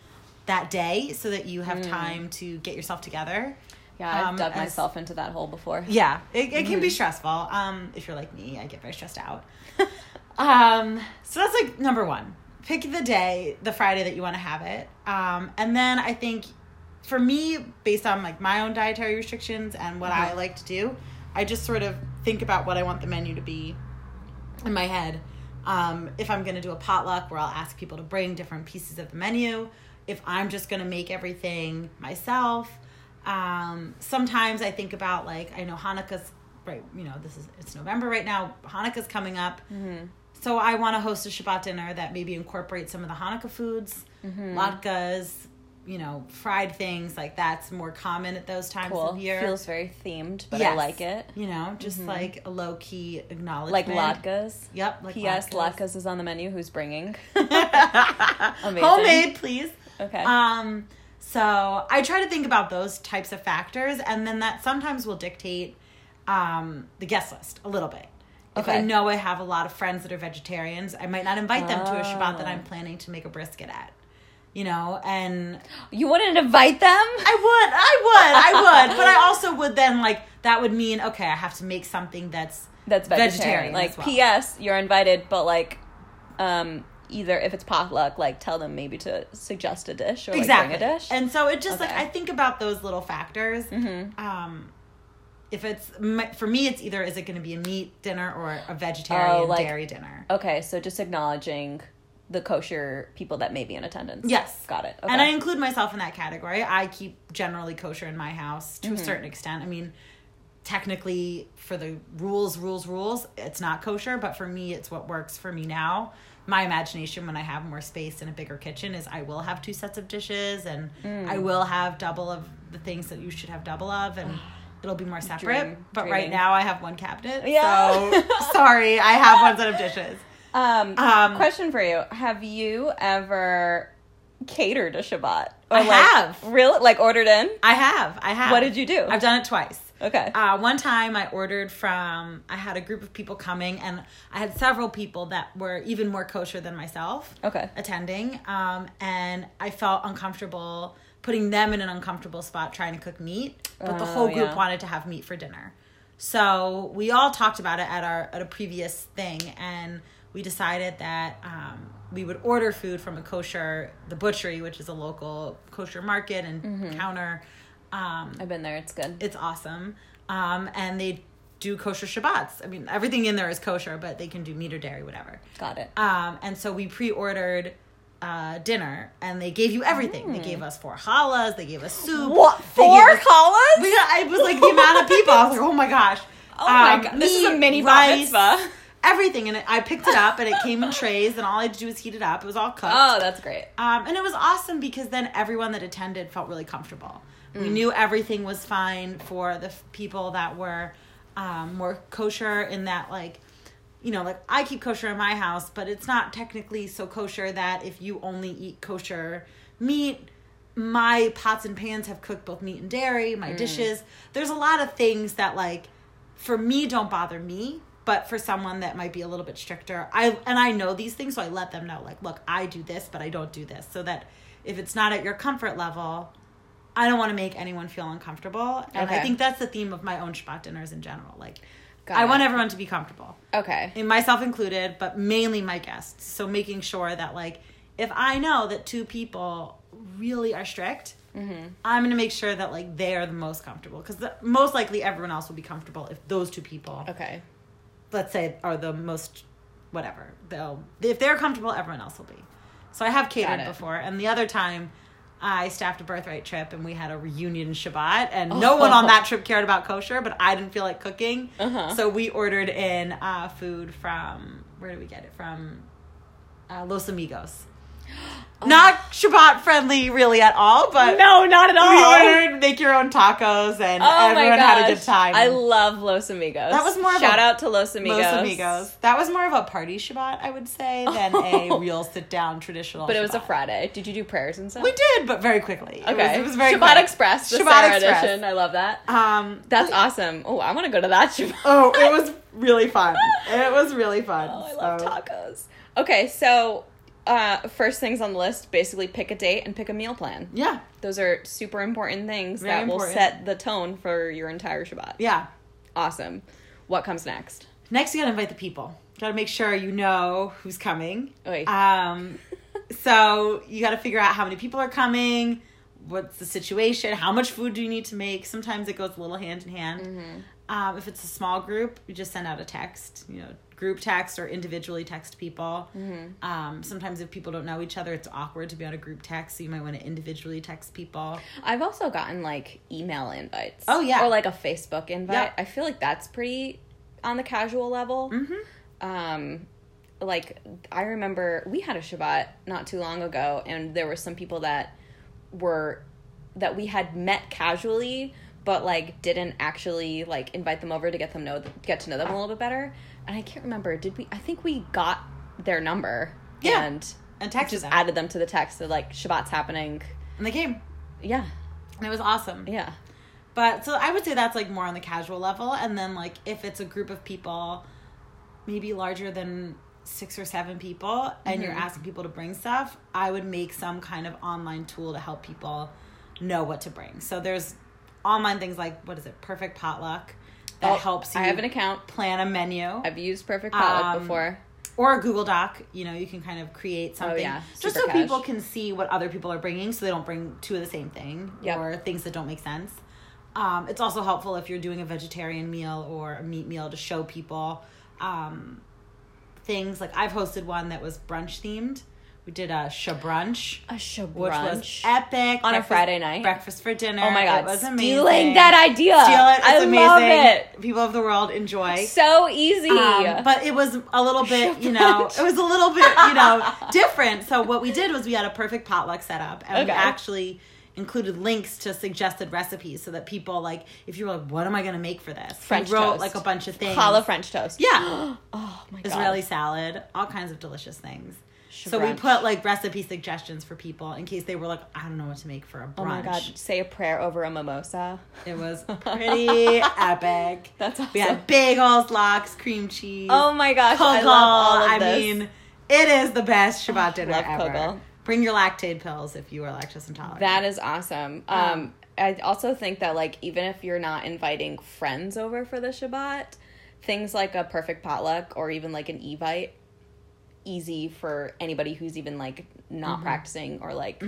[SPEAKER 1] that day, so that you
[SPEAKER 2] Mm.
[SPEAKER 1] have time to get yourself together.
[SPEAKER 2] Yeah, I've
[SPEAKER 1] Um,
[SPEAKER 2] dug
[SPEAKER 1] as-
[SPEAKER 2] myself into that hole before.
[SPEAKER 1] Yeah, it, it can be stressful. Um, if you're like me, I get very stressed out. [laughs] um, so that's like number one. Pick the day, the Friday that you want to have it. Um, and then I think for me, based on like my own dietary restrictions and what I
[SPEAKER 2] Mhm.
[SPEAKER 1] like to do, I just sort of think about what I want the menu to be in my head. Um, if I'm going to do a potluck where I'll ask people to bring different pieces of the menu, if I'm just going to make everything myself. Um, sometimes I think about like I know Hanukkah's right. You know this is it's November right now. Hanukkah's coming up,
[SPEAKER 2] Mm-hmm.
[SPEAKER 1] so I want to host a Shabbat dinner that maybe incorporates some of the Hanukkah foods,
[SPEAKER 2] Mm-hmm.
[SPEAKER 1] latkes, you know, fried things like that's more common at those times
[SPEAKER 2] Cool.
[SPEAKER 1] of year.
[SPEAKER 2] Feels very themed, but I like it.
[SPEAKER 1] You know, just like a low key acknowledgement.
[SPEAKER 2] Like latkes.
[SPEAKER 1] Yep. Like
[SPEAKER 2] P.S.
[SPEAKER 1] latkes.
[SPEAKER 2] Latkes is on the menu. Who's bringing? [laughs]
[SPEAKER 1] Homemade, please.
[SPEAKER 2] Okay.
[SPEAKER 1] Um, so I try to think about those types of factors, and then that sometimes will dictate um, the guest list a little bit. If I know I have a lot of friends that are vegetarians, I might not invite them to a Shabbat that
[SPEAKER 2] Oh.
[SPEAKER 1] I'm planning to make a brisket at. You know, and
[SPEAKER 2] you wouldn't invite them?
[SPEAKER 1] I would, I would, I would, but I also would then like that would mean okay, I have to make something that's
[SPEAKER 2] That's vegetarian.
[SPEAKER 1] Vegetarian
[SPEAKER 2] Like,
[SPEAKER 1] well.
[SPEAKER 2] P.S. You're invited, but like, um, either if it's potluck, like tell them maybe to suggest a dish or like
[SPEAKER 1] exactly.
[SPEAKER 2] bring a dish.
[SPEAKER 1] And so it just like I think about those little factors.
[SPEAKER 2] Mhm.
[SPEAKER 1] Um, if it's for me, it's either is it going to be a meat dinner or a vegetarian
[SPEAKER 2] Oh, like-
[SPEAKER 1] dairy dinner.
[SPEAKER 2] okay, so just acknowledging the kosher people that may be in attendance.
[SPEAKER 1] Yes.
[SPEAKER 2] got it. Okay.
[SPEAKER 1] And I include myself in that category. I keep generally kosher in my house to
[SPEAKER 2] Mm-hmm.
[SPEAKER 1] a certain extent. I mean, technically, for the rules, rules, rules, it's not kosher, but for me, it's what works for me now. My imagination when I have more space and a bigger kitchen is I will have two sets of dishes and
[SPEAKER 2] Mm.
[SPEAKER 1] I will have double of the things that you should have double of and [sighs] it'll be more separate.
[SPEAKER 2] Dream-
[SPEAKER 1] but right now I have one cabinet.
[SPEAKER 2] Yeah.
[SPEAKER 1] So [laughs] sorry, I have one set of dishes.
[SPEAKER 2] um,
[SPEAKER 1] Um,
[SPEAKER 2] question for you: Have you ever catered a Shabbat?
[SPEAKER 1] I
[SPEAKER 2] like,
[SPEAKER 1] have.
[SPEAKER 2] Really? Like ordered in?
[SPEAKER 1] I have. I have.
[SPEAKER 2] What did you do?
[SPEAKER 1] I've done it twice.
[SPEAKER 2] Okay.
[SPEAKER 1] Uh, one time I ordered from, I had a group of people coming, and I had several people that were even more kosher than myself
[SPEAKER 2] okay.
[SPEAKER 1] attending. Um, and I felt uncomfortable putting them in an uncomfortable spot trying to cook meat, but the
[SPEAKER 2] Oh,
[SPEAKER 1] whole group
[SPEAKER 2] yeah.
[SPEAKER 1] wanted to have meat for dinner. So we all talked about it at our at a previous thing, and we decided that um, we would order food from a kosher, the Butcherie, which is a local kosher market and
[SPEAKER 2] Mm-hmm.
[SPEAKER 1] counter. Um,
[SPEAKER 2] I've been there. It's good.
[SPEAKER 1] it's awesome. Um, and they do kosher Shabbats. I mean, everything in there is kosher, but they can do meat or dairy, whatever.
[SPEAKER 2] Got it.
[SPEAKER 1] Um, and so we pre-ordered uh, dinner, and they gave you everything. They gave us four challahs. They gave us soup.
[SPEAKER 2] What? Four
[SPEAKER 1] us-
[SPEAKER 2] challahs?
[SPEAKER 1] We got, it was like the amount of people. I was like, oh my gosh.
[SPEAKER 2] Oh my
[SPEAKER 1] Um,
[SPEAKER 2] god, this is a mini
[SPEAKER 1] rice,
[SPEAKER 2] mitzvah.
[SPEAKER 1] everything. And it, I picked it up, and it came in trays, and all I had to do was heat it up. It was all cooked.
[SPEAKER 2] Oh, that's great.
[SPEAKER 1] Um, and it was awesome because then everyone that attended felt really comfortable. We knew everything was fine for the f- people that were um, more kosher in that, like, you know, like I keep kosher in my house, but it's not technically so kosher that if you only eat kosher meat, my pots and pans have cooked both meat and dairy, my dishes. There's a lot of things that, like, for me don't bother me but for someone that might be a little bit stricter i and i know these things so i let them know like look i do this but i don't do this so that if it's not at your comfort level i don't want to make anyone feel uncomfortable and i think that's the theme of my own shabbat dinners in general like
[SPEAKER 2] Got
[SPEAKER 1] i
[SPEAKER 2] it.
[SPEAKER 1] want everyone to be comfortable
[SPEAKER 2] Okay.
[SPEAKER 1] and myself included but mainly my guests so making sure that like if i know that two people really are strict
[SPEAKER 2] Mm-hmm.
[SPEAKER 1] i'm going to make sure that like they are the most comfortable because most likely everyone else will be comfortable if those two people
[SPEAKER 2] Okay.
[SPEAKER 1] let's say are the most whatever they'll if they're comfortable everyone else will be so i have catered before and the other time i staffed a birthright trip and we had a reunion shabbat and no one on that trip cared about kosher but i didn't feel like cooking.
[SPEAKER 2] Uh-huh.
[SPEAKER 1] so we ordered in uh, food from where did we get it? From uh, los amigos [gasps] not shabbat friendly really at all but
[SPEAKER 2] No, not at all.
[SPEAKER 1] we ordered make your own tacos and
[SPEAKER 2] Oh
[SPEAKER 1] everyone had a good time
[SPEAKER 2] I love Los Amigos.
[SPEAKER 1] That was more of
[SPEAKER 2] Shout out to Los Amigos.
[SPEAKER 1] Los Amigos. That was more of a party Shabbat, I would say, than a [laughs] real sit down traditional.
[SPEAKER 2] But it was a Friday. Did you do prayers and stuff?
[SPEAKER 1] We did, but very quickly. It
[SPEAKER 2] Okay.
[SPEAKER 1] was, it was very
[SPEAKER 2] Shabbat
[SPEAKER 1] quick.
[SPEAKER 2] Express, the
[SPEAKER 1] Shabbat
[SPEAKER 2] Sarah
[SPEAKER 1] Express.
[SPEAKER 2] edition. I love that.
[SPEAKER 1] Um,
[SPEAKER 2] That's awesome. Oh, I want to go to that Shabbat. [laughs]
[SPEAKER 1] oh, it was [laughs] really fun. It was really fun.
[SPEAKER 2] Oh, I love
[SPEAKER 1] so-
[SPEAKER 2] tacos. Okay, so uh, first things on the list basically pick a date and pick a meal plan.
[SPEAKER 1] Yeah,
[SPEAKER 2] Those are super important things
[SPEAKER 1] Very
[SPEAKER 2] that will set the tone for your entire Shabbat.
[SPEAKER 1] yeah.
[SPEAKER 2] Awesome. What comes next?
[SPEAKER 1] Next, you gotta invite the people. Gotta make sure you know who's coming.
[SPEAKER 2] Oy.
[SPEAKER 1] Um, [laughs] so you gotta figure out how many people are coming. What's the situation? How much food do you need to make? Sometimes it goes a little hand in hand.
[SPEAKER 2] Mm-hmm.
[SPEAKER 1] Um, if it's a small group, you just send out a text, you know, group text or individually text people.
[SPEAKER 2] Mm-hmm.
[SPEAKER 1] Um, sometimes if people don't know each other, it's awkward to be on a group text, so you might want to individually text people.
[SPEAKER 2] I've also gotten like email invites.
[SPEAKER 1] Oh, yeah.
[SPEAKER 2] Or like a Facebook invite.
[SPEAKER 1] Yeah.
[SPEAKER 2] I feel like that's pretty on the casual level.
[SPEAKER 1] Mm-hmm.
[SPEAKER 2] Um, like I remember we had a Shabbat not too long ago, and there were some people that were that we had met casually, but like didn't actually like invite them over to get them know get to know them a little bit better. And I can't remember. Did we? I think we got their number.
[SPEAKER 1] Yeah.
[SPEAKER 2] And
[SPEAKER 1] And text
[SPEAKER 2] just
[SPEAKER 1] them.
[SPEAKER 2] added them to the text. So like Shabbat's happening.
[SPEAKER 1] and they came,
[SPEAKER 2] Yeah.
[SPEAKER 1] and it was awesome.
[SPEAKER 2] Yeah.
[SPEAKER 1] But so I would say that's like more on the casual level, and then like if it's a group of people, maybe larger than six or seven people, and you're mm-hmm. asking people to bring stuff, I would make some kind of online tool to help people know what to bring. So there's online things like what is it, Perfect Potluck, that
[SPEAKER 2] Oh,
[SPEAKER 1] helps you
[SPEAKER 2] I have an account.
[SPEAKER 1] plan a menu,
[SPEAKER 2] I've used Perfect Potluck
[SPEAKER 1] Um,
[SPEAKER 2] before.
[SPEAKER 1] or a Google Doc. You know, you can kind of create something
[SPEAKER 2] Oh, yeah.
[SPEAKER 1] just so people can see what other people are bringing, so they don't bring two of the same thing
[SPEAKER 2] Yep.
[SPEAKER 1] or things that don't make sense. Um, it's also helpful if you're doing a vegetarian meal or a meat meal to show people um, things. Like I've hosted one that was brunch themed. We did a shabrunch,
[SPEAKER 2] A shabrunch.
[SPEAKER 1] which was epic
[SPEAKER 2] On a Friday night?
[SPEAKER 1] Breakfast for dinner.
[SPEAKER 2] Oh my god,
[SPEAKER 1] it was
[SPEAKER 2] stealing
[SPEAKER 1] amazing.
[SPEAKER 2] that idea.
[SPEAKER 1] Steal it. It's
[SPEAKER 2] I
[SPEAKER 1] amazing.
[SPEAKER 2] love it.
[SPEAKER 1] People of the world enjoy.
[SPEAKER 2] So easy.
[SPEAKER 1] Um, but it was a little bit, you know, it was a little bit, you know, [laughs] different. So what we did was we had a perfect potluck set up, and we actually included links to suggested recipes so that people like, if you were like, what am I going to make for this?
[SPEAKER 2] French
[SPEAKER 1] we wrote
[SPEAKER 2] toast.
[SPEAKER 1] like a bunch of things.
[SPEAKER 2] Challah French toast.
[SPEAKER 1] Yeah, [gasps]
[SPEAKER 2] Oh my god.
[SPEAKER 1] Israeli salad, all kinds of delicious things. So we put like recipe suggestions for people in case they were like, I don't know what to make for a brunch.
[SPEAKER 2] Oh my god. Say a prayer over a mimosa.
[SPEAKER 1] It was [laughs] pretty epic. [laughs]
[SPEAKER 2] That's awesome.
[SPEAKER 1] We had bagels, lox, cream cheese.
[SPEAKER 2] Oh my gosh. I love all of
[SPEAKER 1] I
[SPEAKER 2] this.
[SPEAKER 1] mean, it is the best Shabbat dinner
[SPEAKER 2] love
[SPEAKER 1] ever.
[SPEAKER 2] kugel.
[SPEAKER 1] Bring your Lactaid pills if you are lactose intolerant.
[SPEAKER 2] That is awesome. Um, I also think that like even if you're not inviting friends over for the Shabbat, things like a perfect potluck or even like an evite, easy for anybody who's even like not practicing or like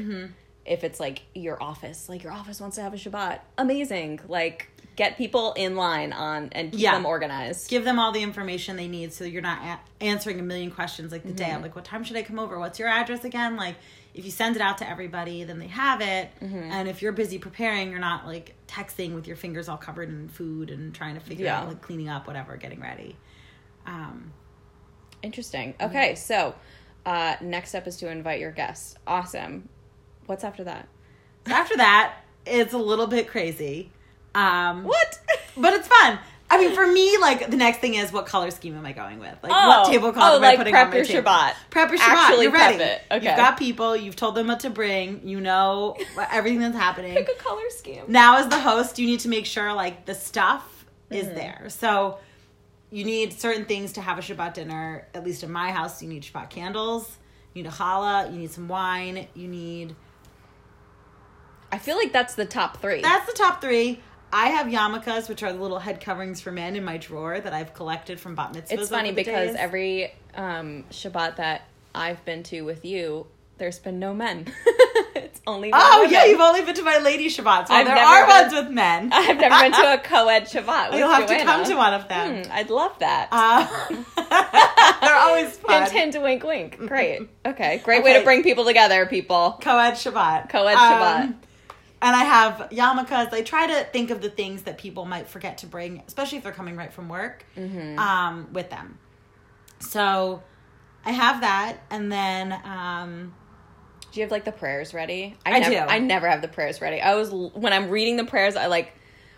[SPEAKER 2] if it's like your office, like your office wants to have a Shabbat, amazing. Like get people in line on and keep
[SPEAKER 1] Yeah.
[SPEAKER 2] them organized.
[SPEAKER 1] Give them all the information they need so you're not a- answering a million questions like the day
[SPEAKER 2] Mm-hmm.
[SPEAKER 1] of like, what time should I come over? What's your address again? Like, if you send it out to everybody, then they have it.
[SPEAKER 2] Mm-hmm.
[SPEAKER 1] And if you're busy preparing, you're not like texting with your fingers all covered in food and trying to figure
[SPEAKER 2] Yeah.
[SPEAKER 1] out like cleaning up, whatever, getting ready. Um,
[SPEAKER 2] Interesting. Okay, so uh, next up is to invite your guests. Awesome. What's after that?
[SPEAKER 1] After that, it's a little bit crazy. Um,
[SPEAKER 2] What? [laughs]
[SPEAKER 1] But it's fun. I mean, for me, like the next thing is what color scheme am I going with? Like
[SPEAKER 2] Oh.
[SPEAKER 1] what tablecloth
[SPEAKER 2] Oh,
[SPEAKER 1] am
[SPEAKER 2] like
[SPEAKER 1] I putting
[SPEAKER 2] prep
[SPEAKER 1] on my
[SPEAKER 2] your
[SPEAKER 1] table?
[SPEAKER 2] Shabbat.
[SPEAKER 1] Prep your Shabbat.
[SPEAKER 2] Actually
[SPEAKER 1] You're ready.
[SPEAKER 2] it. Okay.
[SPEAKER 1] You've got people. You've told them what to bring. You know everything that's happening.
[SPEAKER 2] Pick a color scheme.
[SPEAKER 1] now as the host you need to make sure like the stuff is
[SPEAKER 2] Mm-hmm.
[SPEAKER 1] there so you need certain things to have a shabbat dinner at least in my house you need shabbat candles you need a challah you need some wine you need
[SPEAKER 2] I feel like that's the top three.
[SPEAKER 1] that's the top three i have yarmulkes which are the little head coverings for men in my drawer that i've collected from bat mitzvahs
[SPEAKER 2] it's funny because
[SPEAKER 1] days.
[SPEAKER 2] every um, Shabbat that I've been to with you, there's been no men. [laughs] it's only
[SPEAKER 1] oh
[SPEAKER 2] women.
[SPEAKER 1] yeah you've only been to my lady shabbats well
[SPEAKER 2] I've
[SPEAKER 1] there are
[SPEAKER 2] been-
[SPEAKER 1] ones with men [laughs]
[SPEAKER 2] I've never been to a [laughs] co-ed Shabbat. With
[SPEAKER 1] you'll have to come to one of them
[SPEAKER 2] Hmm, I'd love that.
[SPEAKER 1] uh, they're always fun
[SPEAKER 2] hint, hint, wink, wink. Great. Okay, great way to bring people together, people.
[SPEAKER 1] Co-ed Shabbat.
[SPEAKER 2] Co-ed Shabbat.
[SPEAKER 1] and I have yarmulkes. I try to think of the things that people might forget to bring, especially if they're coming right from work,
[SPEAKER 2] Mm-hmm.
[SPEAKER 1] um, with them. So I have that, and then um,
[SPEAKER 2] Do you have like the prayers ready?
[SPEAKER 1] I
[SPEAKER 2] never,
[SPEAKER 1] do.
[SPEAKER 2] I never have the prayers ready. I was when I'm reading the prayers, I like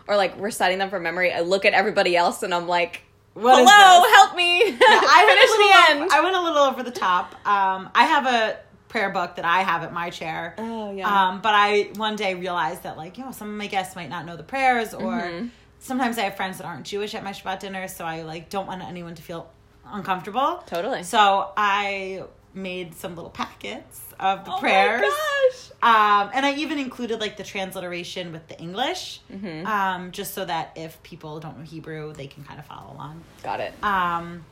[SPEAKER 2] or like reciting them from memory. I look at everybody else and I'm like,
[SPEAKER 1] What
[SPEAKER 2] "Hello, help me!
[SPEAKER 1] I went, [laughs] a little
[SPEAKER 2] the
[SPEAKER 1] over-
[SPEAKER 2] end."
[SPEAKER 1] I went a little over the top. Um, I have a prayer book that I have at my chair.
[SPEAKER 2] Oh, yeah.
[SPEAKER 1] Um, but I one day realized that like, you know, some of my guests might not know the prayers or
[SPEAKER 2] Mm-hmm.
[SPEAKER 1] sometimes I have friends that aren't Jewish at my Shabbat dinner, so I like don't want anyone to feel uncomfortable.
[SPEAKER 2] Totally.
[SPEAKER 1] So I made some little packets of the
[SPEAKER 2] oh
[SPEAKER 1] prayers.
[SPEAKER 2] my gosh!
[SPEAKER 1] Um, and I even included like the transliteration with the English,
[SPEAKER 2] Mm-hmm.
[SPEAKER 1] um, just so that if people don't know Hebrew, they can kind of follow along.
[SPEAKER 2] Got it.
[SPEAKER 1] Um,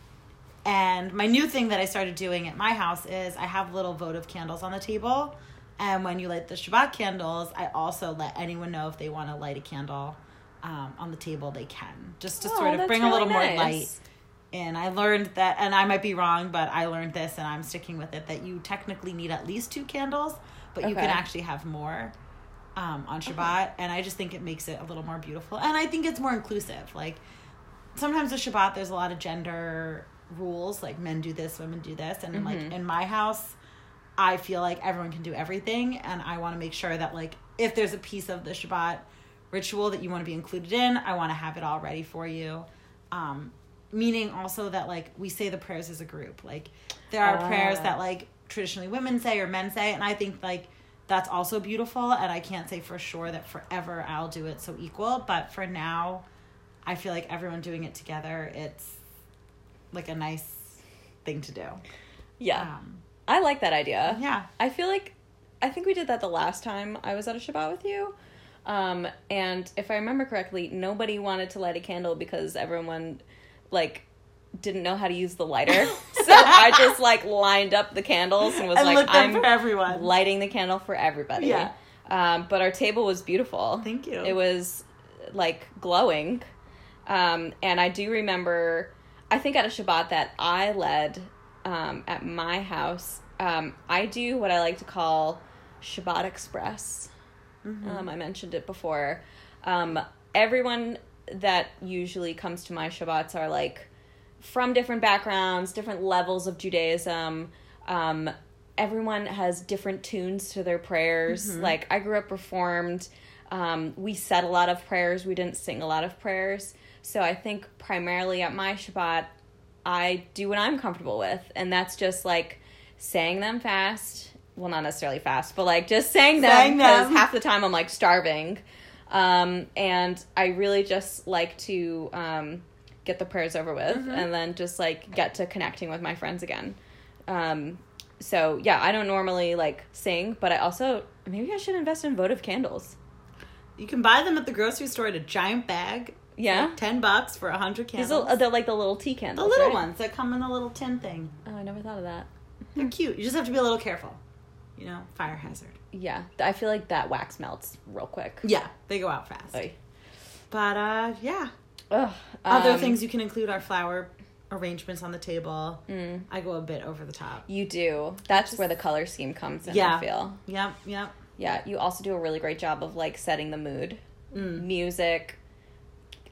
[SPEAKER 1] and my new thing that I started doing at my house is I have little votive candles on the table. And when you light the Shabbat candles, I also let anyone know if they want to light a candle um, on the table, they can. Just to
[SPEAKER 2] Oh,
[SPEAKER 1] sort of
[SPEAKER 2] that's
[SPEAKER 1] bring a little
[SPEAKER 2] really
[SPEAKER 1] more light. And I learned that, and I might be wrong, but I learned this and I'm sticking with it that you technically need at least two candles, but you can actually have more um, on Shabbat. And I just think it makes it a little more beautiful. And I think it's more inclusive. Like, sometimes with Shabbat there's a lot of gender rules, like men do this, women do this, and like in my house, I feel like everyone can do everything, and I want to make sure that like if there's a piece of the Shabbat ritual that you want to be included in, I want to have it all ready for you. Um, meaning also that like we say the prayers as a group, like there are prayers
[SPEAKER 2] Ah.
[SPEAKER 1] that like traditionally women say or men say, and I think like that's also beautiful, and I can't say for sure that forever I'll do it so equal, but for now. I feel like everyone doing it together, it's like a nice thing to do.
[SPEAKER 2] Yeah,
[SPEAKER 1] Um,
[SPEAKER 2] I like that idea.
[SPEAKER 1] yeah.
[SPEAKER 2] I feel like I think we did that the last time I was at a Shabbat with you. Um, and if I remember correctly, nobody wanted to light a candle because everyone like didn't know how to use the lighter. [laughs] so I just like lined up the candles and was
[SPEAKER 1] and
[SPEAKER 2] like, I'm
[SPEAKER 1] everyone.
[SPEAKER 2] lighting the candle for everybody.
[SPEAKER 1] Yeah.
[SPEAKER 2] Um, but our table was beautiful.
[SPEAKER 1] Thank you.
[SPEAKER 2] It was like glowing. Um, and I do remember, I think at a Shabbat that I led um, at my house, um, I do what I like to call Shabbat Express. Um, I mentioned it before. Um, everyone that usually comes to my Shabbats are like from different backgrounds, different levels of Judaism. Um, everyone has different tunes to their prayers. Like I grew up reformed. Um, we said a lot of prayers. We didn't sing a lot of prayers. So I think primarily at my Shabbat, I do what I'm comfortable with, and that's just like saying them fast. Well, not necessarily fast, but like just saying them because half the time I'm like starving. Um, and I really just like to um, get the prayers over with
[SPEAKER 1] Mm-hmm.
[SPEAKER 2] and then just like get to connecting with my friends again. Um, so yeah, I don't normally like sing, but I also maybe I should invest in votive candles.
[SPEAKER 1] You can buy them at the grocery store in a giant bag.
[SPEAKER 2] Yeah.
[SPEAKER 1] Like Ten bucks for a hundred
[SPEAKER 2] These
[SPEAKER 1] candles.
[SPEAKER 2] are they're like the little tea candles.
[SPEAKER 1] the little
[SPEAKER 2] right?
[SPEAKER 1] ones that come in the little tin thing.
[SPEAKER 2] Oh, I never thought of that.
[SPEAKER 1] They're cute. You just have to be a little careful. You know, fire hazard.
[SPEAKER 2] Yeah, I feel like that wax melts real quick.
[SPEAKER 1] Yeah, they go out fast.
[SPEAKER 2] Oy.
[SPEAKER 1] But uh, yeah.
[SPEAKER 2] Ugh,
[SPEAKER 1] Other
[SPEAKER 2] um,
[SPEAKER 1] things you can include are flower arrangements on the table.
[SPEAKER 2] Mm.
[SPEAKER 1] I go a bit over the top.
[SPEAKER 2] you do. That's where the color scheme comes in.
[SPEAKER 1] Yeah.
[SPEAKER 2] I feel.
[SPEAKER 1] Yep, yep.
[SPEAKER 2] Yeah, you also do a really great job of like setting the mood,
[SPEAKER 1] Mm.
[SPEAKER 2] music,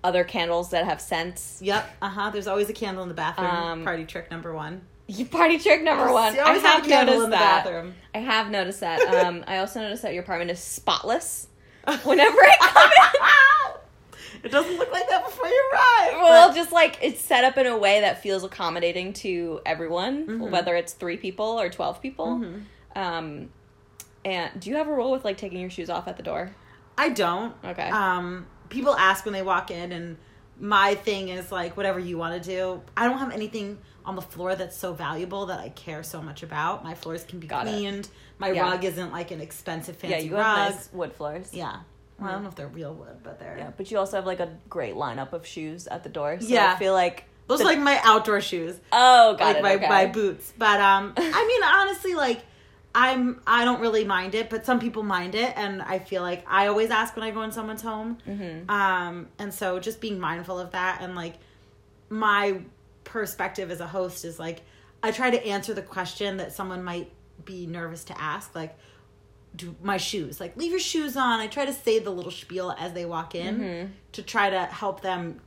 [SPEAKER 2] other candles that have scents.
[SPEAKER 1] Yep. Uh huh. There's always a candle in the bathroom.
[SPEAKER 2] Um,
[SPEAKER 1] Party trick number one. [laughs]
[SPEAKER 2] You party trick number one. I
[SPEAKER 1] have
[SPEAKER 2] noticed that. I have noticed that. Um, I also noticed that your apartment is spotless. [laughs] Whenever I come in,
[SPEAKER 1] It doesn't look like that before you arrive.
[SPEAKER 2] well,
[SPEAKER 1] but-
[SPEAKER 2] just like it's set up in a way that feels accommodating to everyone,
[SPEAKER 1] Mm-hmm.
[SPEAKER 2] whether it's three people or twelve people. Um, and do you have a rule with like taking your shoes off at the door?
[SPEAKER 1] I don't.
[SPEAKER 2] Okay.
[SPEAKER 1] Um, people ask when they walk in, and my thing is like whatever you want to do. I don't have anything on the floor that's so valuable that I care so much about. My floors can be
[SPEAKER 2] Got it.
[SPEAKER 1] cleaned. My
[SPEAKER 2] Yeah.
[SPEAKER 1] rug isn't like an expensive fancy
[SPEAKER 2] yeah, you
[SPEAKER 1] rug.
[SPEAKER 2] have nice wood floors.
[SPEAKER 1] Yeah. Well, I don't know if they're real wood, but they're
[SPEAKER 2] Yeah, but you also have like a great lineup of shoes at the door. So
[SPEAKER 1] Yeah.
[SPEAKER 2] I feel like
[SPEAKER 1] those
[SPEAKER 2] the-
[SPEAKER 1] are like my outdoor shoes.
[SPEAKER 2] oh, got
[SPEAKER 1] like
[SPEAKER 2] it.
[SPEAKER 1] my
[SPEAKER 2] okay.
[SPEAKER 1] my boots. But um, [laughs] I mean, honestly, like I'm I don't really mind it, but some people mind it, and I feel like I always ask when I go in someone's home.
[SPEAKER 2] Mm-hmm.
[SPEAKER 1] Um, and so just being mindful of that, and like my perspective as a host is like I try to answer the question that someone might be nervous to ask, like. Do my shoes like leave your shoes on? I try to say the little spiel as they walk in
[SPEAKER 2] Mm-hmm.
[SPEAKER 1] to try to help them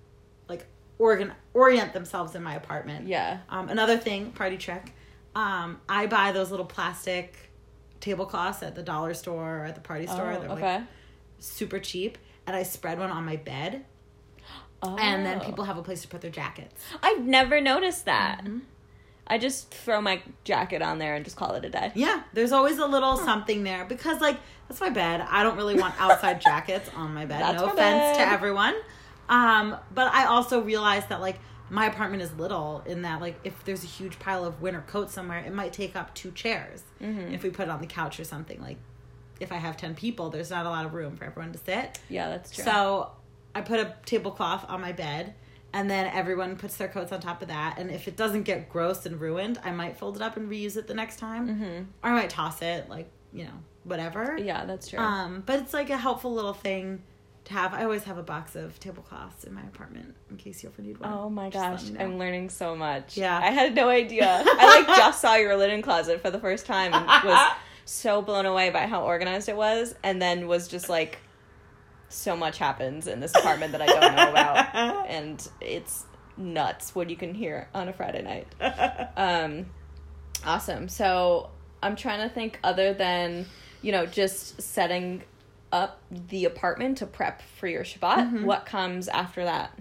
[SPEAKER 1] like organ orient themselves in my apartment.
[SPEAKER 2] Yeah.
[SPEAKER 1] Um, another thing, party trick. Um, I buy those little plastic tablecloths at the dollar store or at the party store.
[SPEAKER 2] Oh,
[SPEAKER 1] They're
[SPEAKER 2] okay.
[SPEAKER 1] like super cheap, and I spread one on my bed, and then
[SPEAKER 2] Oh.
[SPEAKER 1] people have a place to put their jackets.
[SPEAKER 2] I've never noticed that.
[SPEAKER 1] Mm-hmm.
[SPEAKER 2] I just throw my jacket on there and just call it a day.
[SPEAKER 1] Yeah, there's always a little something there because like that's my bed. I don't really want [laughs] outside jackets on my bed.
[SPEAKER 2] That's
[SPEAKER 1] no
[SPEAKER 2] my
[SPEAKER 1] offense
[SPEAKER 2] bed.
[SPEAKER 1] to everyone. Um, but I also realized that like my apartment is little in that like if there's a huge pile of winter coats somewhere, it might take up two chairs
[SPEAKER 2] Mm-hmm.
[SPEAKER 1] if we put it on the couch or something. Like if I have ten people, there's not a lot of room for everyone to sit.
[SPEAKER 2] Yeah, that's true.
[SPEAKER 1] So I put a tablecloth on my bed, and then everyone puts their coats on top of that. And if it doesn't get gross and ruined, I might fold it up and reuse it the next time,
[SPEAKER 2] Mm-hmm.
[SPEAKER 1] or I might toss it, like you know, whatever.
[SPEAKER 2] yeah, that's true.
[SPEAKER 1] Um, but it's like a helpful little thing to have. I always have a box of tablecloths in my apartment in case you ever need one.
[SPEAKER 2] oh my gosh,
[SPEAKER 1] me know.
[SPEAKER 2] I'm learning so much.
[SPEAKER 1] Yeah.
[SPEAKER 2] I had no idea. [laughs] I like just saw your linen closet for the first time and was [laughs] so blown away by how organized it was, and then was just like, so much happens in this apartment that I don't know about, [laughs] and it's nuts what you can hear on a Friday night. [laughs] Um, awesome. So I'm trying to think other than you know just setting up the apartment to prep for your Shabbat.
[SPEAKER 1] Mm-hmm.
[SPEAKER 2] What comes after that?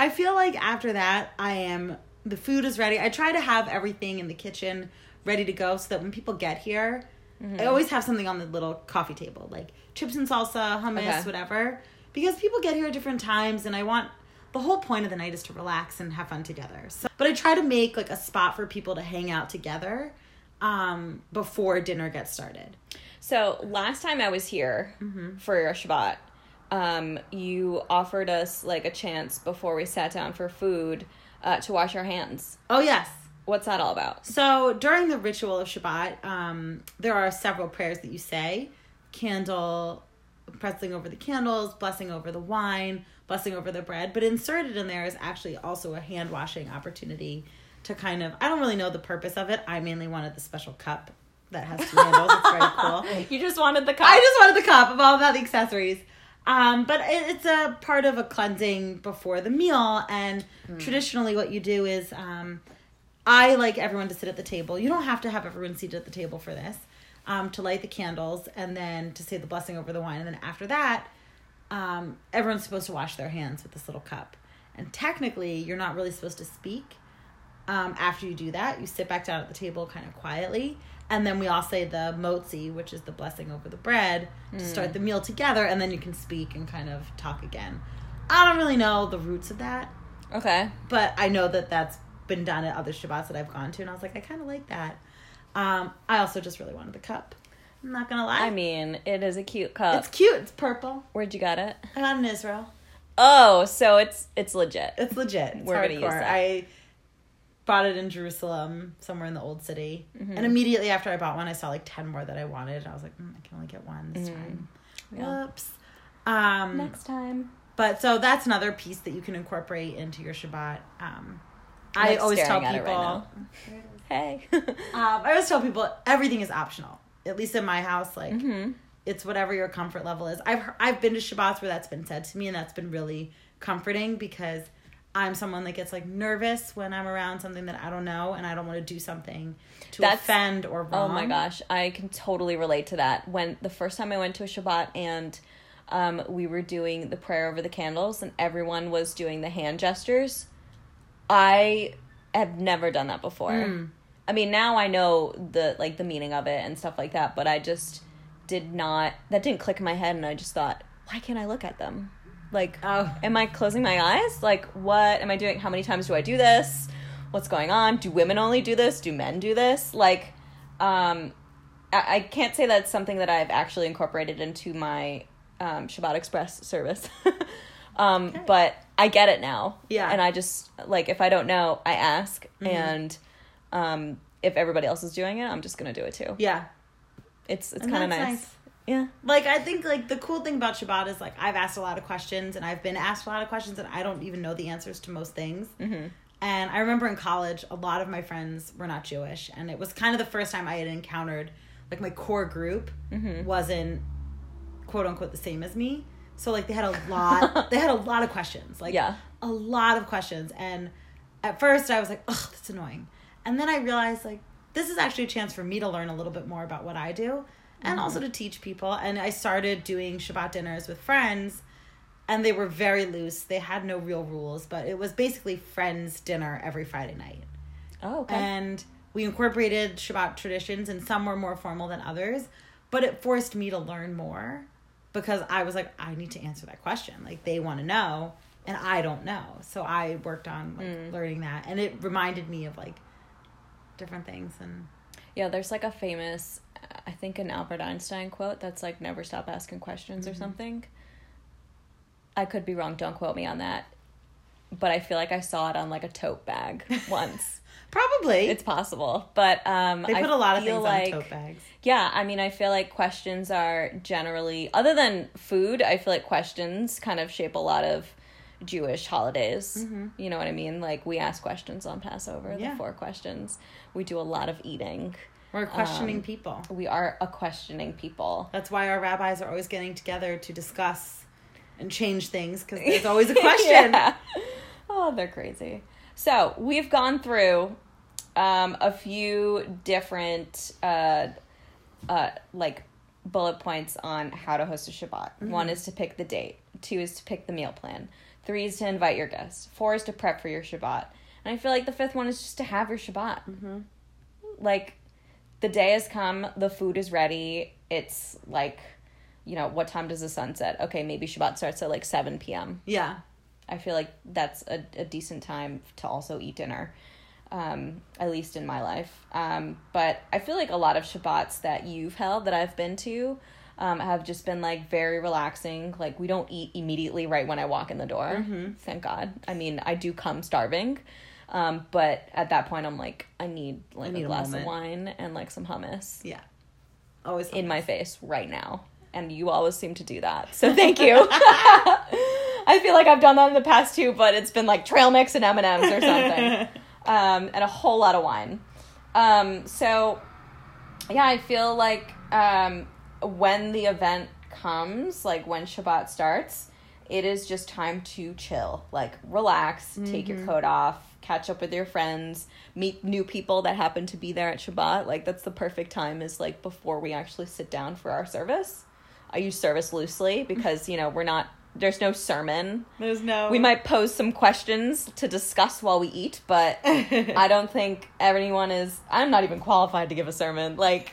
[SPEAKER 1] I feel like after that, I am the food is ready. I try to have everything in the kitchen ready to go so that when people get here,
[SPEAKER 2] Mm-hmm.
[SPEAKER 1] I always have something on the little coffee table, like chips and salsa, hummus,
[SPEAKER 2] Okay.
[SPEAKER 1] whatever, because people get here at different times, and I want the whole point of the night is to relax and have fun together. So, but I try to make like a spot for people to hang out together um, before dinner gets started.
[SPEAKER 2] So last time I was here
[SPEAKER 1] Mm-hmm.
[SPEAKER 2] for your Shabbat, um, you offered us like a chance before we sat down for food uh, to wash our hands.
[SPEAKER 1] Oh yes.
[SPEAKER 2] What's that all about?
[SPEAKER 1] So during the ritual of Shabbat, um, there are several prayers that you say: candle, pressing over the candles, blessing over the wine, blessing over the bread. But inserted in there is actually also a hand washing opportunity to kind of. I don't really know the purpose of it. I mainly wanted the special cup that has two handles. It's very cool. [laughs]
[SPEAKER 2] You just wanted the cup.
[SPEAKER 1] I just wanted the cup. I'm all about the accessories. Um, but it, it's a part of a cleansing before the meal. And traditionally, what you do is um, I like everyone to sit at the table. You don't have to have everyone seated at the table for this. Um, to light the candles and then to say the blessing over the wine. And then after that, um, everyone's supposed to wash their hands with this little cup. And technically, you're not really supposed to speak. Um, after you do that, you sit back down at the table kind of quietly. And then we all say the motzi, which is the blessing over the bread, to start the meal together. And then you can speak and kind of talk again. I don't really know the roots of that,
[SPEAKER 2] okay.
[SPEAKER 1] but I know that that's been done at other Shabbats that I've gone to. And I was like, I kind of like that. Um, I also just really wanted the cup. I'm not to lie.
[SPEAKER 2] I mean, it is a cute cup.
[SPEAKER 1] it's cute. It's purple.
[SPEAKER 2] Where'd you get it?
[SPEAKER 1] I got it in Israel.
[SPEAKER 2] Oh, so it's it's legit.
[SPEAKER 1] It's legit. It's
[SPEAKER 2] We're gonna use
[SPEAKER 1] hardcore.
[SPEAKER 2] that.
[SPEAKER 1] I bought it in Jerusalem, somewhere in the old city,
[SPEAKER 2] Mm-hmm.
[SPEAKER 1] and immediately after I bought one, I saw like ten more that I wanted. I was like, mm, I can only get one this time.
[SPEAKER 2] Mm-hmm. Yeah.
[SPEAKER 1] Whoops. Um,
[SPEAKER 2] Next time.
[SPEAKER 1] but so that's another piece that you can incorporate into your Shabbat. Um, I
[SPEAKER 2] like
[SPEAKER 1] always tell
[SPEAKER 2] staring at it
[SPEAKER 1] people.
[SPEAKER 2] right now. [laughs] Hey. [laughs]
[SPEAKER 1] um, I always tell people everything is optional. At least in my house, like
[SPEAKER 2] Mm-hmm.
[SPEAKER 1] it's whatever your comfort level is. I've I've been to Shabbats where that's been said to me, and that's been really comforting because I'm someone that gets like nervous when I'm around something that I don't know and I don't want to do something to
[SPEAKER 2] That's-
[SPEAKER 1] offend or wrong.
[SPEAKER 2] Oh my gosh, I can totally relate to that. When the first time I went to a Shabbat and um, we were doing the prayer over the candles and everyone was doing the hand gestures, I have never done that before.
[SPEAKER 1] Hmm.
[SPEAKER 2] I mean, now I know the like the meaning of it and stuff like that, but I just did not. That didn't click in my head, and I just thought, why can't I look at them? Like,
[SPEAKER 1] Oh.
[SPEAKER 2] am I closing my eyes? Like, what am I doing? How many times do I do this? What's going on? Do women only do this? Do men do this? Like, um, I, I can't say that's something that I've actually incorporated into my um, Shabbat Express service. [laughs] um, But I get it now.
[SPEAKER 1] Yeah. Mm-hmm.
[SPEAKER 2] And I just, like, if I don't know, I ask. And um, if everybody else is doing it, I'm just going to do it too.
[SPEAKER 1] Yeah.
[SPEAKER 2] It's, it's kind of nice.
[SPEAKER 1] nice.
[SPEAKER 2] Yeah.
[SPEAKER 1] Like I think like the cool thing about Shabbat is like I've asked a lot of questions and I've been asked a lot of questions and I don't even know the answers to most things.
[SPEAKER 2] Mm-hmm.
[SPEAKER 1] And I remember in college, a lot of my friends were not Jewish, and it was kind of the first time I had encountered like my core group
[SPEAKER 2] Mm-hmm.
[SPEAKER 1] wasn't quote unquote the same as me. So like they had a lot, [laughs] they had a lot of questions, like
[SPEAKER 2] Yeah.
[SPEAKER 1] a lot of questions. And at first I was like, ugh, that's annoying. And then I realized like this is actually a chance for me to learn a little bit more about what I do and mm-hmm. also to teach people. And I started doing Shabbat dinners with friends and they were very loose. They had no real rules, but it was basically friends dinner every Friday night.
[SPEAKER 2] Oh, okay.
[SPEAKER 1] And we incorporated Shabbat traditions, and some were more formal than others. But it forced me to learn more because I was like, I need to answer that question. Like they want to know, and I don't know. So I worked on like, learning that, and it reminded me of like different things. And
[SPEAKER 2] Yeah, there's like a famous, I think an Albert Einstein quote that's like never stop asking questions
[SPEAKER 1] Mm-hmm.
[SPEAKER 2] or something. I could be wrong, don't quote me on that. But I feel like I saw it on like a tote bag [laughs] once.
[SPEAKER 1] Probably
[SPEAKER 2] it's possible. But um
[SPEAKER 1] they
[SPEAKER 2] I
[SPEAKER 1] put a lot of things
[SPEAKER 2] like,
[SPEAKER 1] on tote bags.
[SPEAKER 2] Yeah, I mean I feel like questions are generally other than food, I feel like questions kind of shape a lot of Jewish holidays. You know what I mean? Like we ask questions on Passover,
[SPEAKER 1] Mm-hmm. Yeah.
[SPEAKER 2] the four questions. We do a lot of eating.
[SPEAKER 1] We're questioning
[SPEAKER 2] Um,
[SPEAKER 1] people.
[SPEAKER 2] We are a questioning people.
[SPEAKER 1] That's why our rabbis are always getting together to discuss and change things because there's always a question. [laughs]
[SPEAKER 2] Yeah. Oh, they're crazy. So we've gone through um, a few different uh, uh, like bullet points on how to host a Shabbat. One is to pick the date. Two is to pick the meal plan. Three is to invite your guests. Four is to prep for your Shabbat. And I feel like the fifth one is just to have your Shabbat. Mm-hmm. Like the day has come, the food is ready. It's like, you know, what time does the sun set? Okay, maybe Shabbat starts at like 7 p.m.
[SPEAKER 1] Yeah.
[SPEAKER 2] I feel like that's a, a decent time to also eat dinner, um, at least in my life. Um, but I feel like a lot of Shabbats that you've held that I've been to um, have just been like very relaxing. Like we don't eat immediately right when I walk in the door. Thank God. I mean, I do come starving. Um, but at that point, I'm like, I need like
[SPEAKER 1] need
[SPEAKER 2] a
[SPEAKER 1] a
[SPEAKER 2] glass of wine and like some hummus
[SPEAKER 1] Yeah. Always
[SPEAKER 2] in my face right now. And you always seem to do that. So thank you. [laughs] [laughs] I feel like I've done that in the past too, but it's been like trail mix and M&Ms or something. [laughs] um, and a whole lot of wine. Um, so yeah, I feel like um, when the event comes, like when Shabbat starts, it is just time to chill, like relax, take your coat off, catch up with your friends, meet new people that happen to be there at Shabbat. Like that's the perfect time is like before we actually sit down for our service. I use service loosely because, you know, we're not there's no sermon.
[SPEAKER 1] There's no.
[SPEAKER 2] We might pose some questions to discuss while we eat, but [laughs] I don't think anyone is I'm not even qualified to give a sermon. Like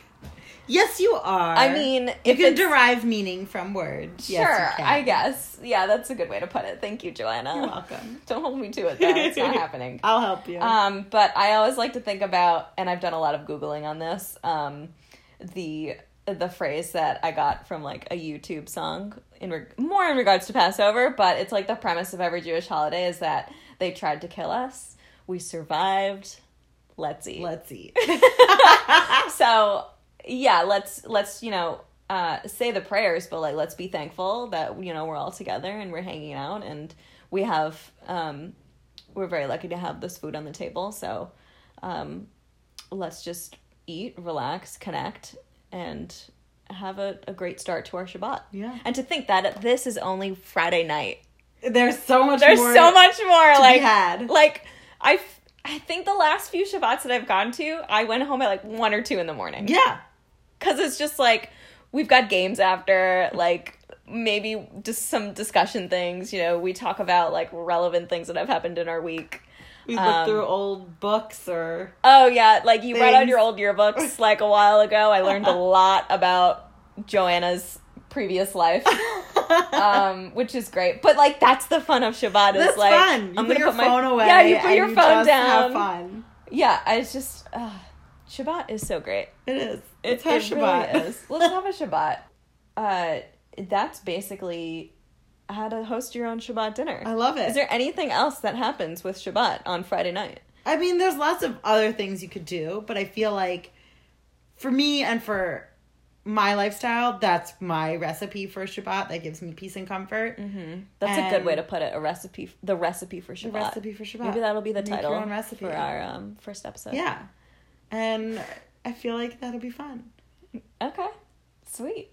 [SPEAKER 1] Yes, you are.
[SPEAKER 2] I mean, if
[SPEAKER 1] you
[SPEAKER 2] can
[SPEAKER 1] derive meaning from words.
[SPEAKER 2] Sure,
[SPEAKER 1] Yes.
[SPEAKER 2] I guess. Yeah, that's a good way to put it. Thank you, Joanna.
[SPEAKER 1] You're welcome. [laughs]
[SPEAKER 2] Don't hold me to it though. It's not [laughs] happening.
[SPEAKER 1] I'll help you.
[SPEAKER 2] Um, but I always like to think about, and I've done a lot of googling on this. Um, the the phrase that I got from like a YouTube song in reg- more in regards to Passover, but it's like the premise of every Jewish holiday is that they tried to kill us, we survived. Let's eat.
[SPEAKER 1] Let's eat. [laughs] [laughs]
[SPEAKER 2] so yeah, let's let's you know uh, say the prayers, but like let's be thankful that you know we're all together and we're hanging out and we have um, we're very lucky to have this food on the table. So um, let's just eat, relax, connect, and have a, a great start to our Shabbat.
[SPEAKER 1] Yeah.
[SPEAKER 2] And to think that this is only Friday night.
[SPEAKER 1] There's so much.
[SPEAKER 2] There's
[SPEAKER 1] more
[SPEAKER 2] so much more.
[SPEAKER 1] to
[SPEAKER 2] like
[SPEAKER 1] be had.
[SPEAKER 2] like I I think the last few Shabbats that I've gone to, I went home at like one or two in the morning.
[SPEAKER 1] Yeah.
[SPEAKER 2] because it's just like we've got games after like maybe just some discussion things you know we talk about like relevant things that have happened in our week
[SPEAKER 1] We look
[SPEAKER 2] Um,
[SPEAKER 1] through old books or
[SPEAKER 2] oh yeah like you read
[SPEAKER 1] on
[SPEAKER 2] your old yearbooks [laughs] like a while ago i learned a [laughs] lot about joanna's previous life [laughs] um which is great but like that's the fun of shabbat is
[SPEAKER 1] That's
[SPEAKER 2] like
[SPEAKER 1] fun. You
[SPEAKER 2] i'm
[SPEAKER 1] put
[SPEAKER 2] gonna
[SPEAKER 1] your
[SPEAKER 2] put my
[SPEAKER 1] phone away.
[SPEAKER 2] yeah you put your
[SPEAKER 1] you
[SPEAKER 2] phone down
[SPEAKER 1] Have fun.
[SPEAKER 2] yeah it's just uh, shabbat is so great
[SPEAKER 1] It is. It's have
[SPEAKER 2] it
[SPEAKER 1] Shabbat.
[SPEAKER 2] really is. Let's have a Shabbat. Uh, that's basically how to host your own Shabbat dinner.
[SPEAKER 1] I love it.
[SPEAKER 2] Is there anything else that happens with Shabbat on Friday night?
[SPEAKER 1] I mean, there's lots of other things you could do, but I feel like for me and for my lifestyle, that's my recipe for Shabbat. That gives me peace and comfort.
[SPEAKER 2] Mm-hmm. That's a good way to put it. A recipe, the recipe for Shabbat.
[SPEAKER 1] The recipe for Shabbat.
[SPEAKER 2] Maybe that'll be the
[SPEAKER 1] Make your
[SPEAKER 2] title
[SPEAKER 1] own recipe.
[SPEAKER 2] for our um, first episode.
[SPEAKER 1] Yeah. And I feel like that'll be fun.
[SPEAKER 2] Okay. Sweet.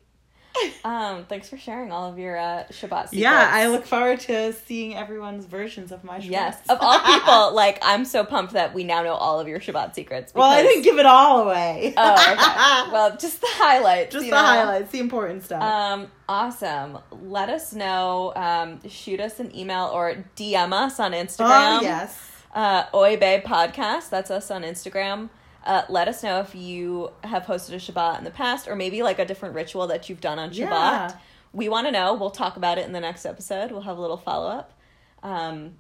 [SPEAKER 2] [laughs] Um, thanks for sharing all of your uh, Shabbat secrets.
[SPEAKER 1] Yeah, I look forward to seeing everyone's versions of my Shabbat.
[SPEAKER 2] Yes, of all people, [laughs] like I'm so pumped that we now know all of your Shabbat secrets.
[SPEAKER 1] well, I didn't give it all away. [laughs]
[SPEAKER 2] Oh, okay. well, just the highlights.
[SPEAKER 1] Just the
[SPEAKER 2] know?
[SPEAKER 1] highlights, the important stuff.
[SPEAKER 2] Um, awesome. Let us know. Um, shoot us an email or DM us on Instagram.
[SPEAKER 1] oh, yes.
[SPEAKER 2] Uh, Oy Bae Podcast. That's us on Instagram. Uh, let us know if you have hosted a Shabbat in the past, or maybe like a different ritual that you've done on Shabbat.
[SPEAKER 1] Yeah.
[SPEAKER 2] We want to know. We'll talk about it in the next episode. We'll have a little follow up. Um,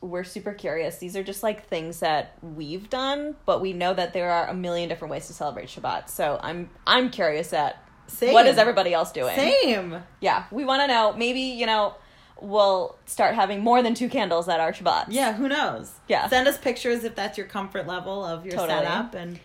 [SPEAKER 2] we're super curious. These are just like things that we've done, but we know that there are a million different ways to celebrate Shabbat. So I'm I'm curious at
[SPEAKER 1] Same.
[SPEAKER 2] what is everybody else doing.
[SPEAKER 1] Same.
[SPEAKER 2] Yeah, we want to know. Maybe you know we'll start having more than two candles at our Shabbats.
[SPEAKER 1] Yeah, who knows?
[SPEAKER 2] Yeah.
[SPEAKER 1] Send us pictures if that's your comfort level of your
[SPEAKER 2] Totally.
[SPEAKER 1] setup and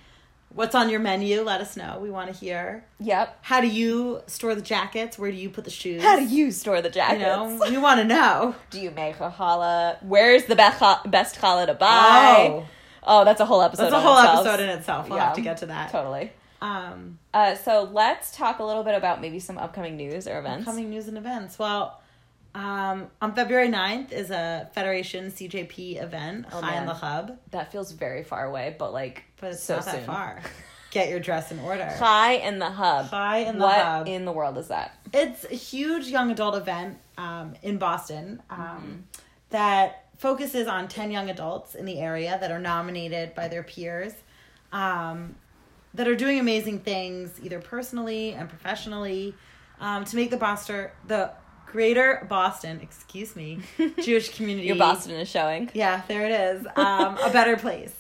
[SPEAKER 1] what's on your menu. Let us know. We want to hear.
[SPEAKER 2] Yep.
[SPEAKER 1] How do you store the jackets? Where do you put the shoes?
[SPEAKER 2] How do you store the
[SPEAKER 1] You
[SPEAKER 2] jackets?
[SPEAKER 1] know, we want to know.
[SPEAKER 2] Do you make a challah? Where's the best cha- best challah to buy?
[SPEAKER 1] Oh,
[SPEAKER 2] Oh, that's a whole episode.
[SPEAKER 1] that's a whole
[SPEAKER 2] itself.
[SPEAKER 1] episode in itself. We'll
[SPEAKER 2] Yeah.
[SPEAKER 1] have to get to that.
[SPEAKER 2] Totally.
[SPEAKER 1] Um,
[SPEAKER 2] Uh, so let's talk a little bit about maybe some upcoming news or events.
[SPEAKER 1] Upcoming news and events. Well, um, on February 9th is a Federation CJP event,
[SPEAKER 2] Oh,
[SPEAKER 1] Chai in the Hub,
[SPEAKER 2] That feels very far away, but like
[SPEAKER 1] but it's
[SPEAKER 2] so
[SPEAKER 1] not
[SPEAKER 2] soon.
[SPEAKER 1] that far. [laughs] Get your dress in order.
[SPEAKER 2] Chai in the hub.
[SPEAKER 1] Chai in the
[SPEAKER 2] what
[SPEAKER 1] Hub.
[SPEAKER 2] in the world is that?
[SPEAKER 1] It's a huge young adult event um, in Boston um,
[SPEAKER 2] Mm-hmm.
[SPEAKER 1] that focuses on 10 young adults in the area that are nominated by their peers um, that are doing amazing things, either personally and professionally, um, to make the Boston, the greater Boston, excuse me, [laughs] Jewish community.
[SPEAKER 2] Your Boston is showing.
[SPEAKER 1] Yeah, there it is. Um, a better place.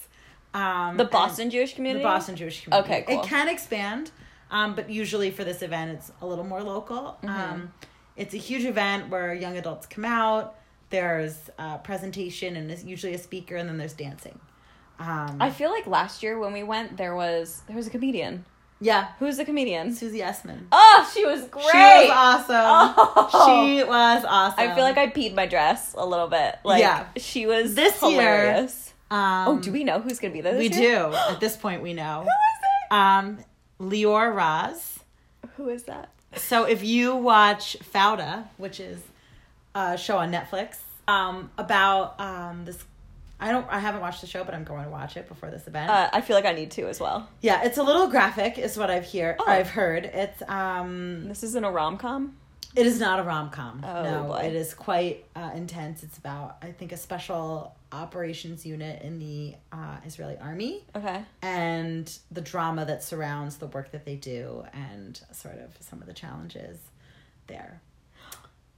[SPEAKER 1] Um,
[SPEAKER 2] The Boston Jewish community.
[SPEAKER 1] the Boston Jewish community.
[SPEAKER 2] Okay, cool.
[SPEAKER 1] It can expand, um, but usually for this event, it's a little more local.
[SPEAKER 2] Mm-hmm.
[SPEAKER 1] Um, it's a huge event where young adults come out. There's a presentation and there's usually a speaker, and then there's dancing. Um,
[SPEAKER 2] I feel like last year when we went, there was there was a comedian.
[SPEAKER 1] Yeah,
[SPEAKER 2] Who's the comedian?
[SPEAKER 1] Susie Essman.
[SPEAKER 2] Oh, she was great.
[SPEAKER 1] She was awesome.
[SPEAKER 2] Oh.
[SPEAKER 1] She was awesome.
[SPEAKER 2] I feel like I peed my dress a little bit. Like
[SPEAKER 1] Yeah.
[SPEAKER 2] she was
[SPEAKER 1] This year-
[SPEAKER 2] hilarious.
[SPEAKER 1] Um,
[SPEAKER 2] oh, do we know who's gonna be there? This
[SPEAKER 1] We
[SPEAKER 2] year?
[SPEAKER 1] do. [gasps] At this point, we know.
[SPEAKER 2] Who is it?
[SPEAKER 1] Um, Lior Raz.
[SPEAKER 2] Who is that?
[SPEAKER 1] So if you watch Fauda, which is a show on Netflix, um, about um this I don't I haven't watched the show, but I'm going to watch it before this event.
[SPEAKER 2] Uh, I feel like I need to as well.
[SPEAKER 1] yeah, it's a little graphic, is what I've hear
[SPEAKER 2] Oh.
[SPEAKER 1] I've heard. It's um
[SPEAKER 2] This isn't a rom com.
[SPEAKER 1] it is not a rom com.
[SPEAKER 2] Oh,
[SPEAKER 1] no,
[SPEAKER 2] boy.
[SPEAKER 1] it is quite uh, intense. It's about I think a special operations unit in the uh, Israeli army
[SPEAKER 2] Okay.
[SPEAKER 1] and the drama that surrounds the work that they do and sort of some of the challenges there.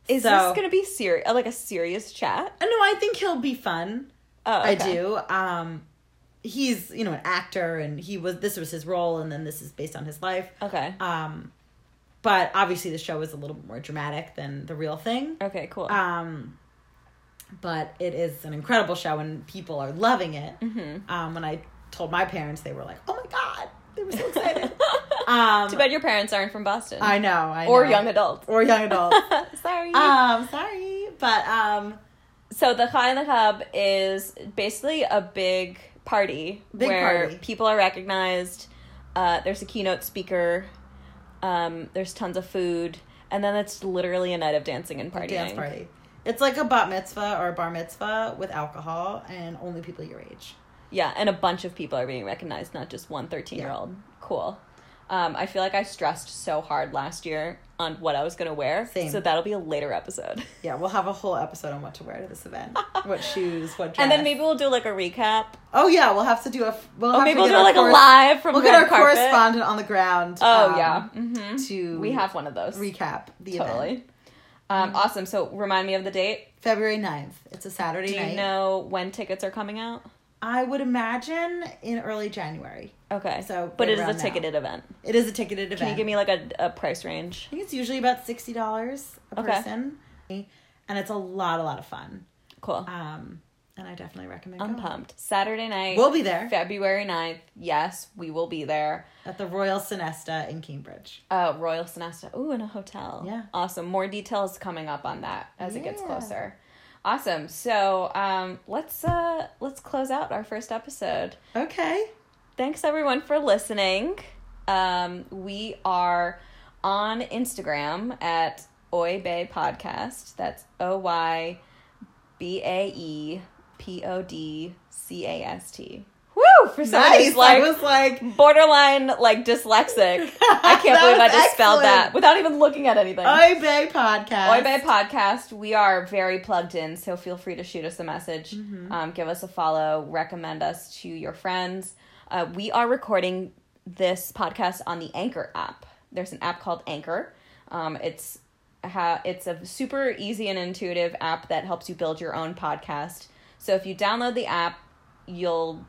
[SPEAKER 2] Is
[SPEAKER 1] So-
[SPEAKER 2] this gonna be serious? Like a serious chat?
[SPEAKER 1] Uh, No, I think he'll be fun.
[SPEAKER 2] Oh,
[SPEAKER 1] I do. Um, he's you know an actor, and he was this was his role, and then this is based on his life.
[SPEAKER 2] Okay.
[SPEAKER 1] Um, but obviously the show is a little more dramatic than the real thing.
[SPEAKER 2] Okay. Cool.
[SPEAKER 1] Um, but it is an incredible show, and people are loving it.
[SPEAKER 2] mm-hmm.
[SPEAKER 1] Um, when I told my parents, they were like, "Oh my god!" They were so [laughs] excited. um,
[SPEAKER 2] Too bad your parents aren't from Boston.
[SPEAKER 1] I know, I
[SPEAKER 2] or
[SPEAKER 1] know.
[SPEAKER 2] young adults.
[SPEAKER 1] or young adults. [laughs]
[SPEAKER 2] Sorry.
[SPEAKER 1] um, sorry, but um,
[SPEAKER 2] So the Chai in the Hub is basically a big party
[SPEAKER 1] Big
[SPEAKER 2] where
[SPEAKER 1] party.
[SPEAKER 2] people are recognized. Uh, there's a keynote speaker. Um, there's tons of food, and then it's literally a night of dancing and partying.
[SPEAKER 1] dance party. It's like a bat mitzvah or a bar mitzvah with alcohol and only people your age.
[SPEAKER 2] Yeah, and a bunch of people are being recognized, not just one 13 year old. Cool. Um, I feel like I stressed so hard last year on what I was going to wear.
[SPEAKER 1] Same.
[SPEAKER 2] So that'll be a later episode. [laughs]
[SPEAKER 1] Yeah, we'll have a whole episode on what to wear to this event, [laughs] what shoes, what dress.
[SPEAKER 2] And then maybe we'll do like a recap.
[SPEAKER 1] Oh yeah, we'll have to do a. We'll have
[SPEAKER 2] maybe
[SPEAKER 1] to
[SPEAKER 2] we'll do like a live from
[SPEAKER 1] We'll get our
[SPEAKER 2] carpet.
[SPEAKER 1] correspondent on the ground.
[SPEAKER 2] Oh,
[SPEAKER 1] um,
[SPEAKER 2] yeah. hmm
[SPEAKER 1] To
[SPEAKER 2] We have one of those.
[SPEAKER 1] recap the
[SPEAKER 2] totally.
[SPEAKER 1] event.
[SPEAKER 2] Um, awesome. So remind me of the date.
[SPEAKER 1] February 9th. It's a Saturday
[SPEAKER 2] Do you
[SPEAKER 1] night.
[SPEAKER 2] know when tickets are coming out?
[SPEAKER 1] I would imagine in early January.
[SPEAKER 2] Okay.
[SPEAKER 1] So,
[SPEAKER 2] but
[SPEAKER 1] right
[SPEAKER 2] it is a
[SPEAKER 1] now.
[SPEAKER 2] ticketed event.
[SPEAKER 1] It is a ticketed event.
[SPEAKER 2] Can you give me like a, a price range?
[SPEAKER 1] I think it's usually about sixty dollars a
[SPEAKER 2] Okay.
[SPEAKER 1] person, and it's a lot, a lot of fun.
[SPEAKER 2] Cool.
[SPEAKER 1] Um, and I definitely recommend.
[SPEAKER 2] I'm
[SPEAKER 1] going.
[SPEAKER 2] pumped. Saturday night.
[SPEAKER 1] We'll be there
[SPEAKER 2] February 9th. Yes, we will be there.
[SPEAKER 1] at the Royal Sonesta in Cambridge.
[SPEAKER 2] Uh, Royal Sonesta. Ooh, in a hotel.
[SPEAKER 1] Yeah.
[SPEAKER 2] Awesome. More details coming up on that as it gets closer. Awesome. So um, let's uh, let's close out our first episode.
[SPEAKER 1] Okay.
[SPEAKER 2] Thanks everyone for listening. Um, we are on Instagram at Oy Bae Podcast. That's O Y B A E P O D C A S T. Woo! For somebody
[SPEAKER 1] Nice.
[SPEAKER 2] who's like
[SPEAKER 1] I was like,
[SPEAKER 2] borderline like dyslexic. [laughs] I can't believe I just spelled that without even looking at anything.
[SPEAKER 1] Oy Bae podcast.
[SPEAKER 2] Oy Bae Podcast. We are very plugged in, so feel free to shoot us a message,
[SPEAKER 1] Mm-hmm.
[SPEAKER 2] um, give us a follow, recommend us to your friends. Uh, we are recording this podcast on the Anchor app. There's an app called Anchor. Um, it's ha- it's a super easy and intuitive app that helps you build your own podcast. So if you download the app, you'll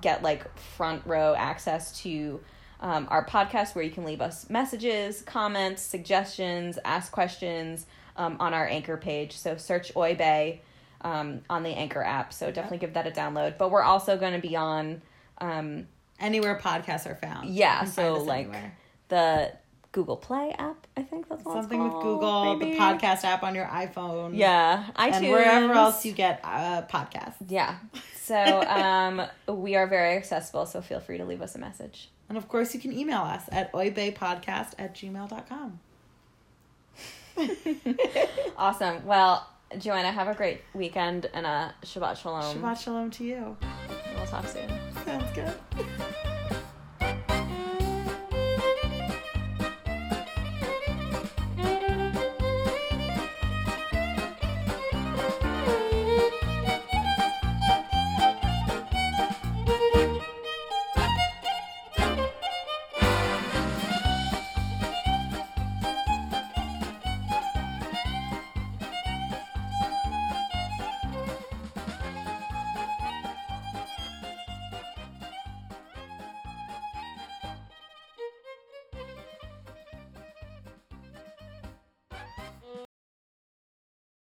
[SPEAKER 2] get like front row access to um, our podcast where you can leave us messages, comments, suggestions, ask questions um, on our anchor page. So search Oy Bae um, on the Anchor app. So definitely give that a download. But we're also going to be on, um,
[SPEAKER 1] Anywhere podcasts are found.
[SPEAKER 2] yeah, so like
[SPEAKER 1] anywhere.
[SPEAKER 2] the Google Play app. I think that's what it's
[SPEAKER 1] something with Google,
[SPEAKER 2] maybe.
[SPEAKER 1] the podcast app on your iPhone.
[SPEAKER 2] Yeah, iTunes
[SPEAKER 1] and wherever else you get uh, podcasts.
[SPEAKER 2] Yeah. So [laughs] um, we are very accessible, so feel free to leave us a message.
[SPEAKER 1] And of course, you can email us at oybaepodcast at gmail.com. [laughs]
[SPEAKER 2] Awesome. Well, Joanna, have a great weekend and a Shabbat Shalom.
[SPEAKER 1] Shabbat shalom to you.
[SPEAKER 2] We'll talk soon. Yeah. [laughs]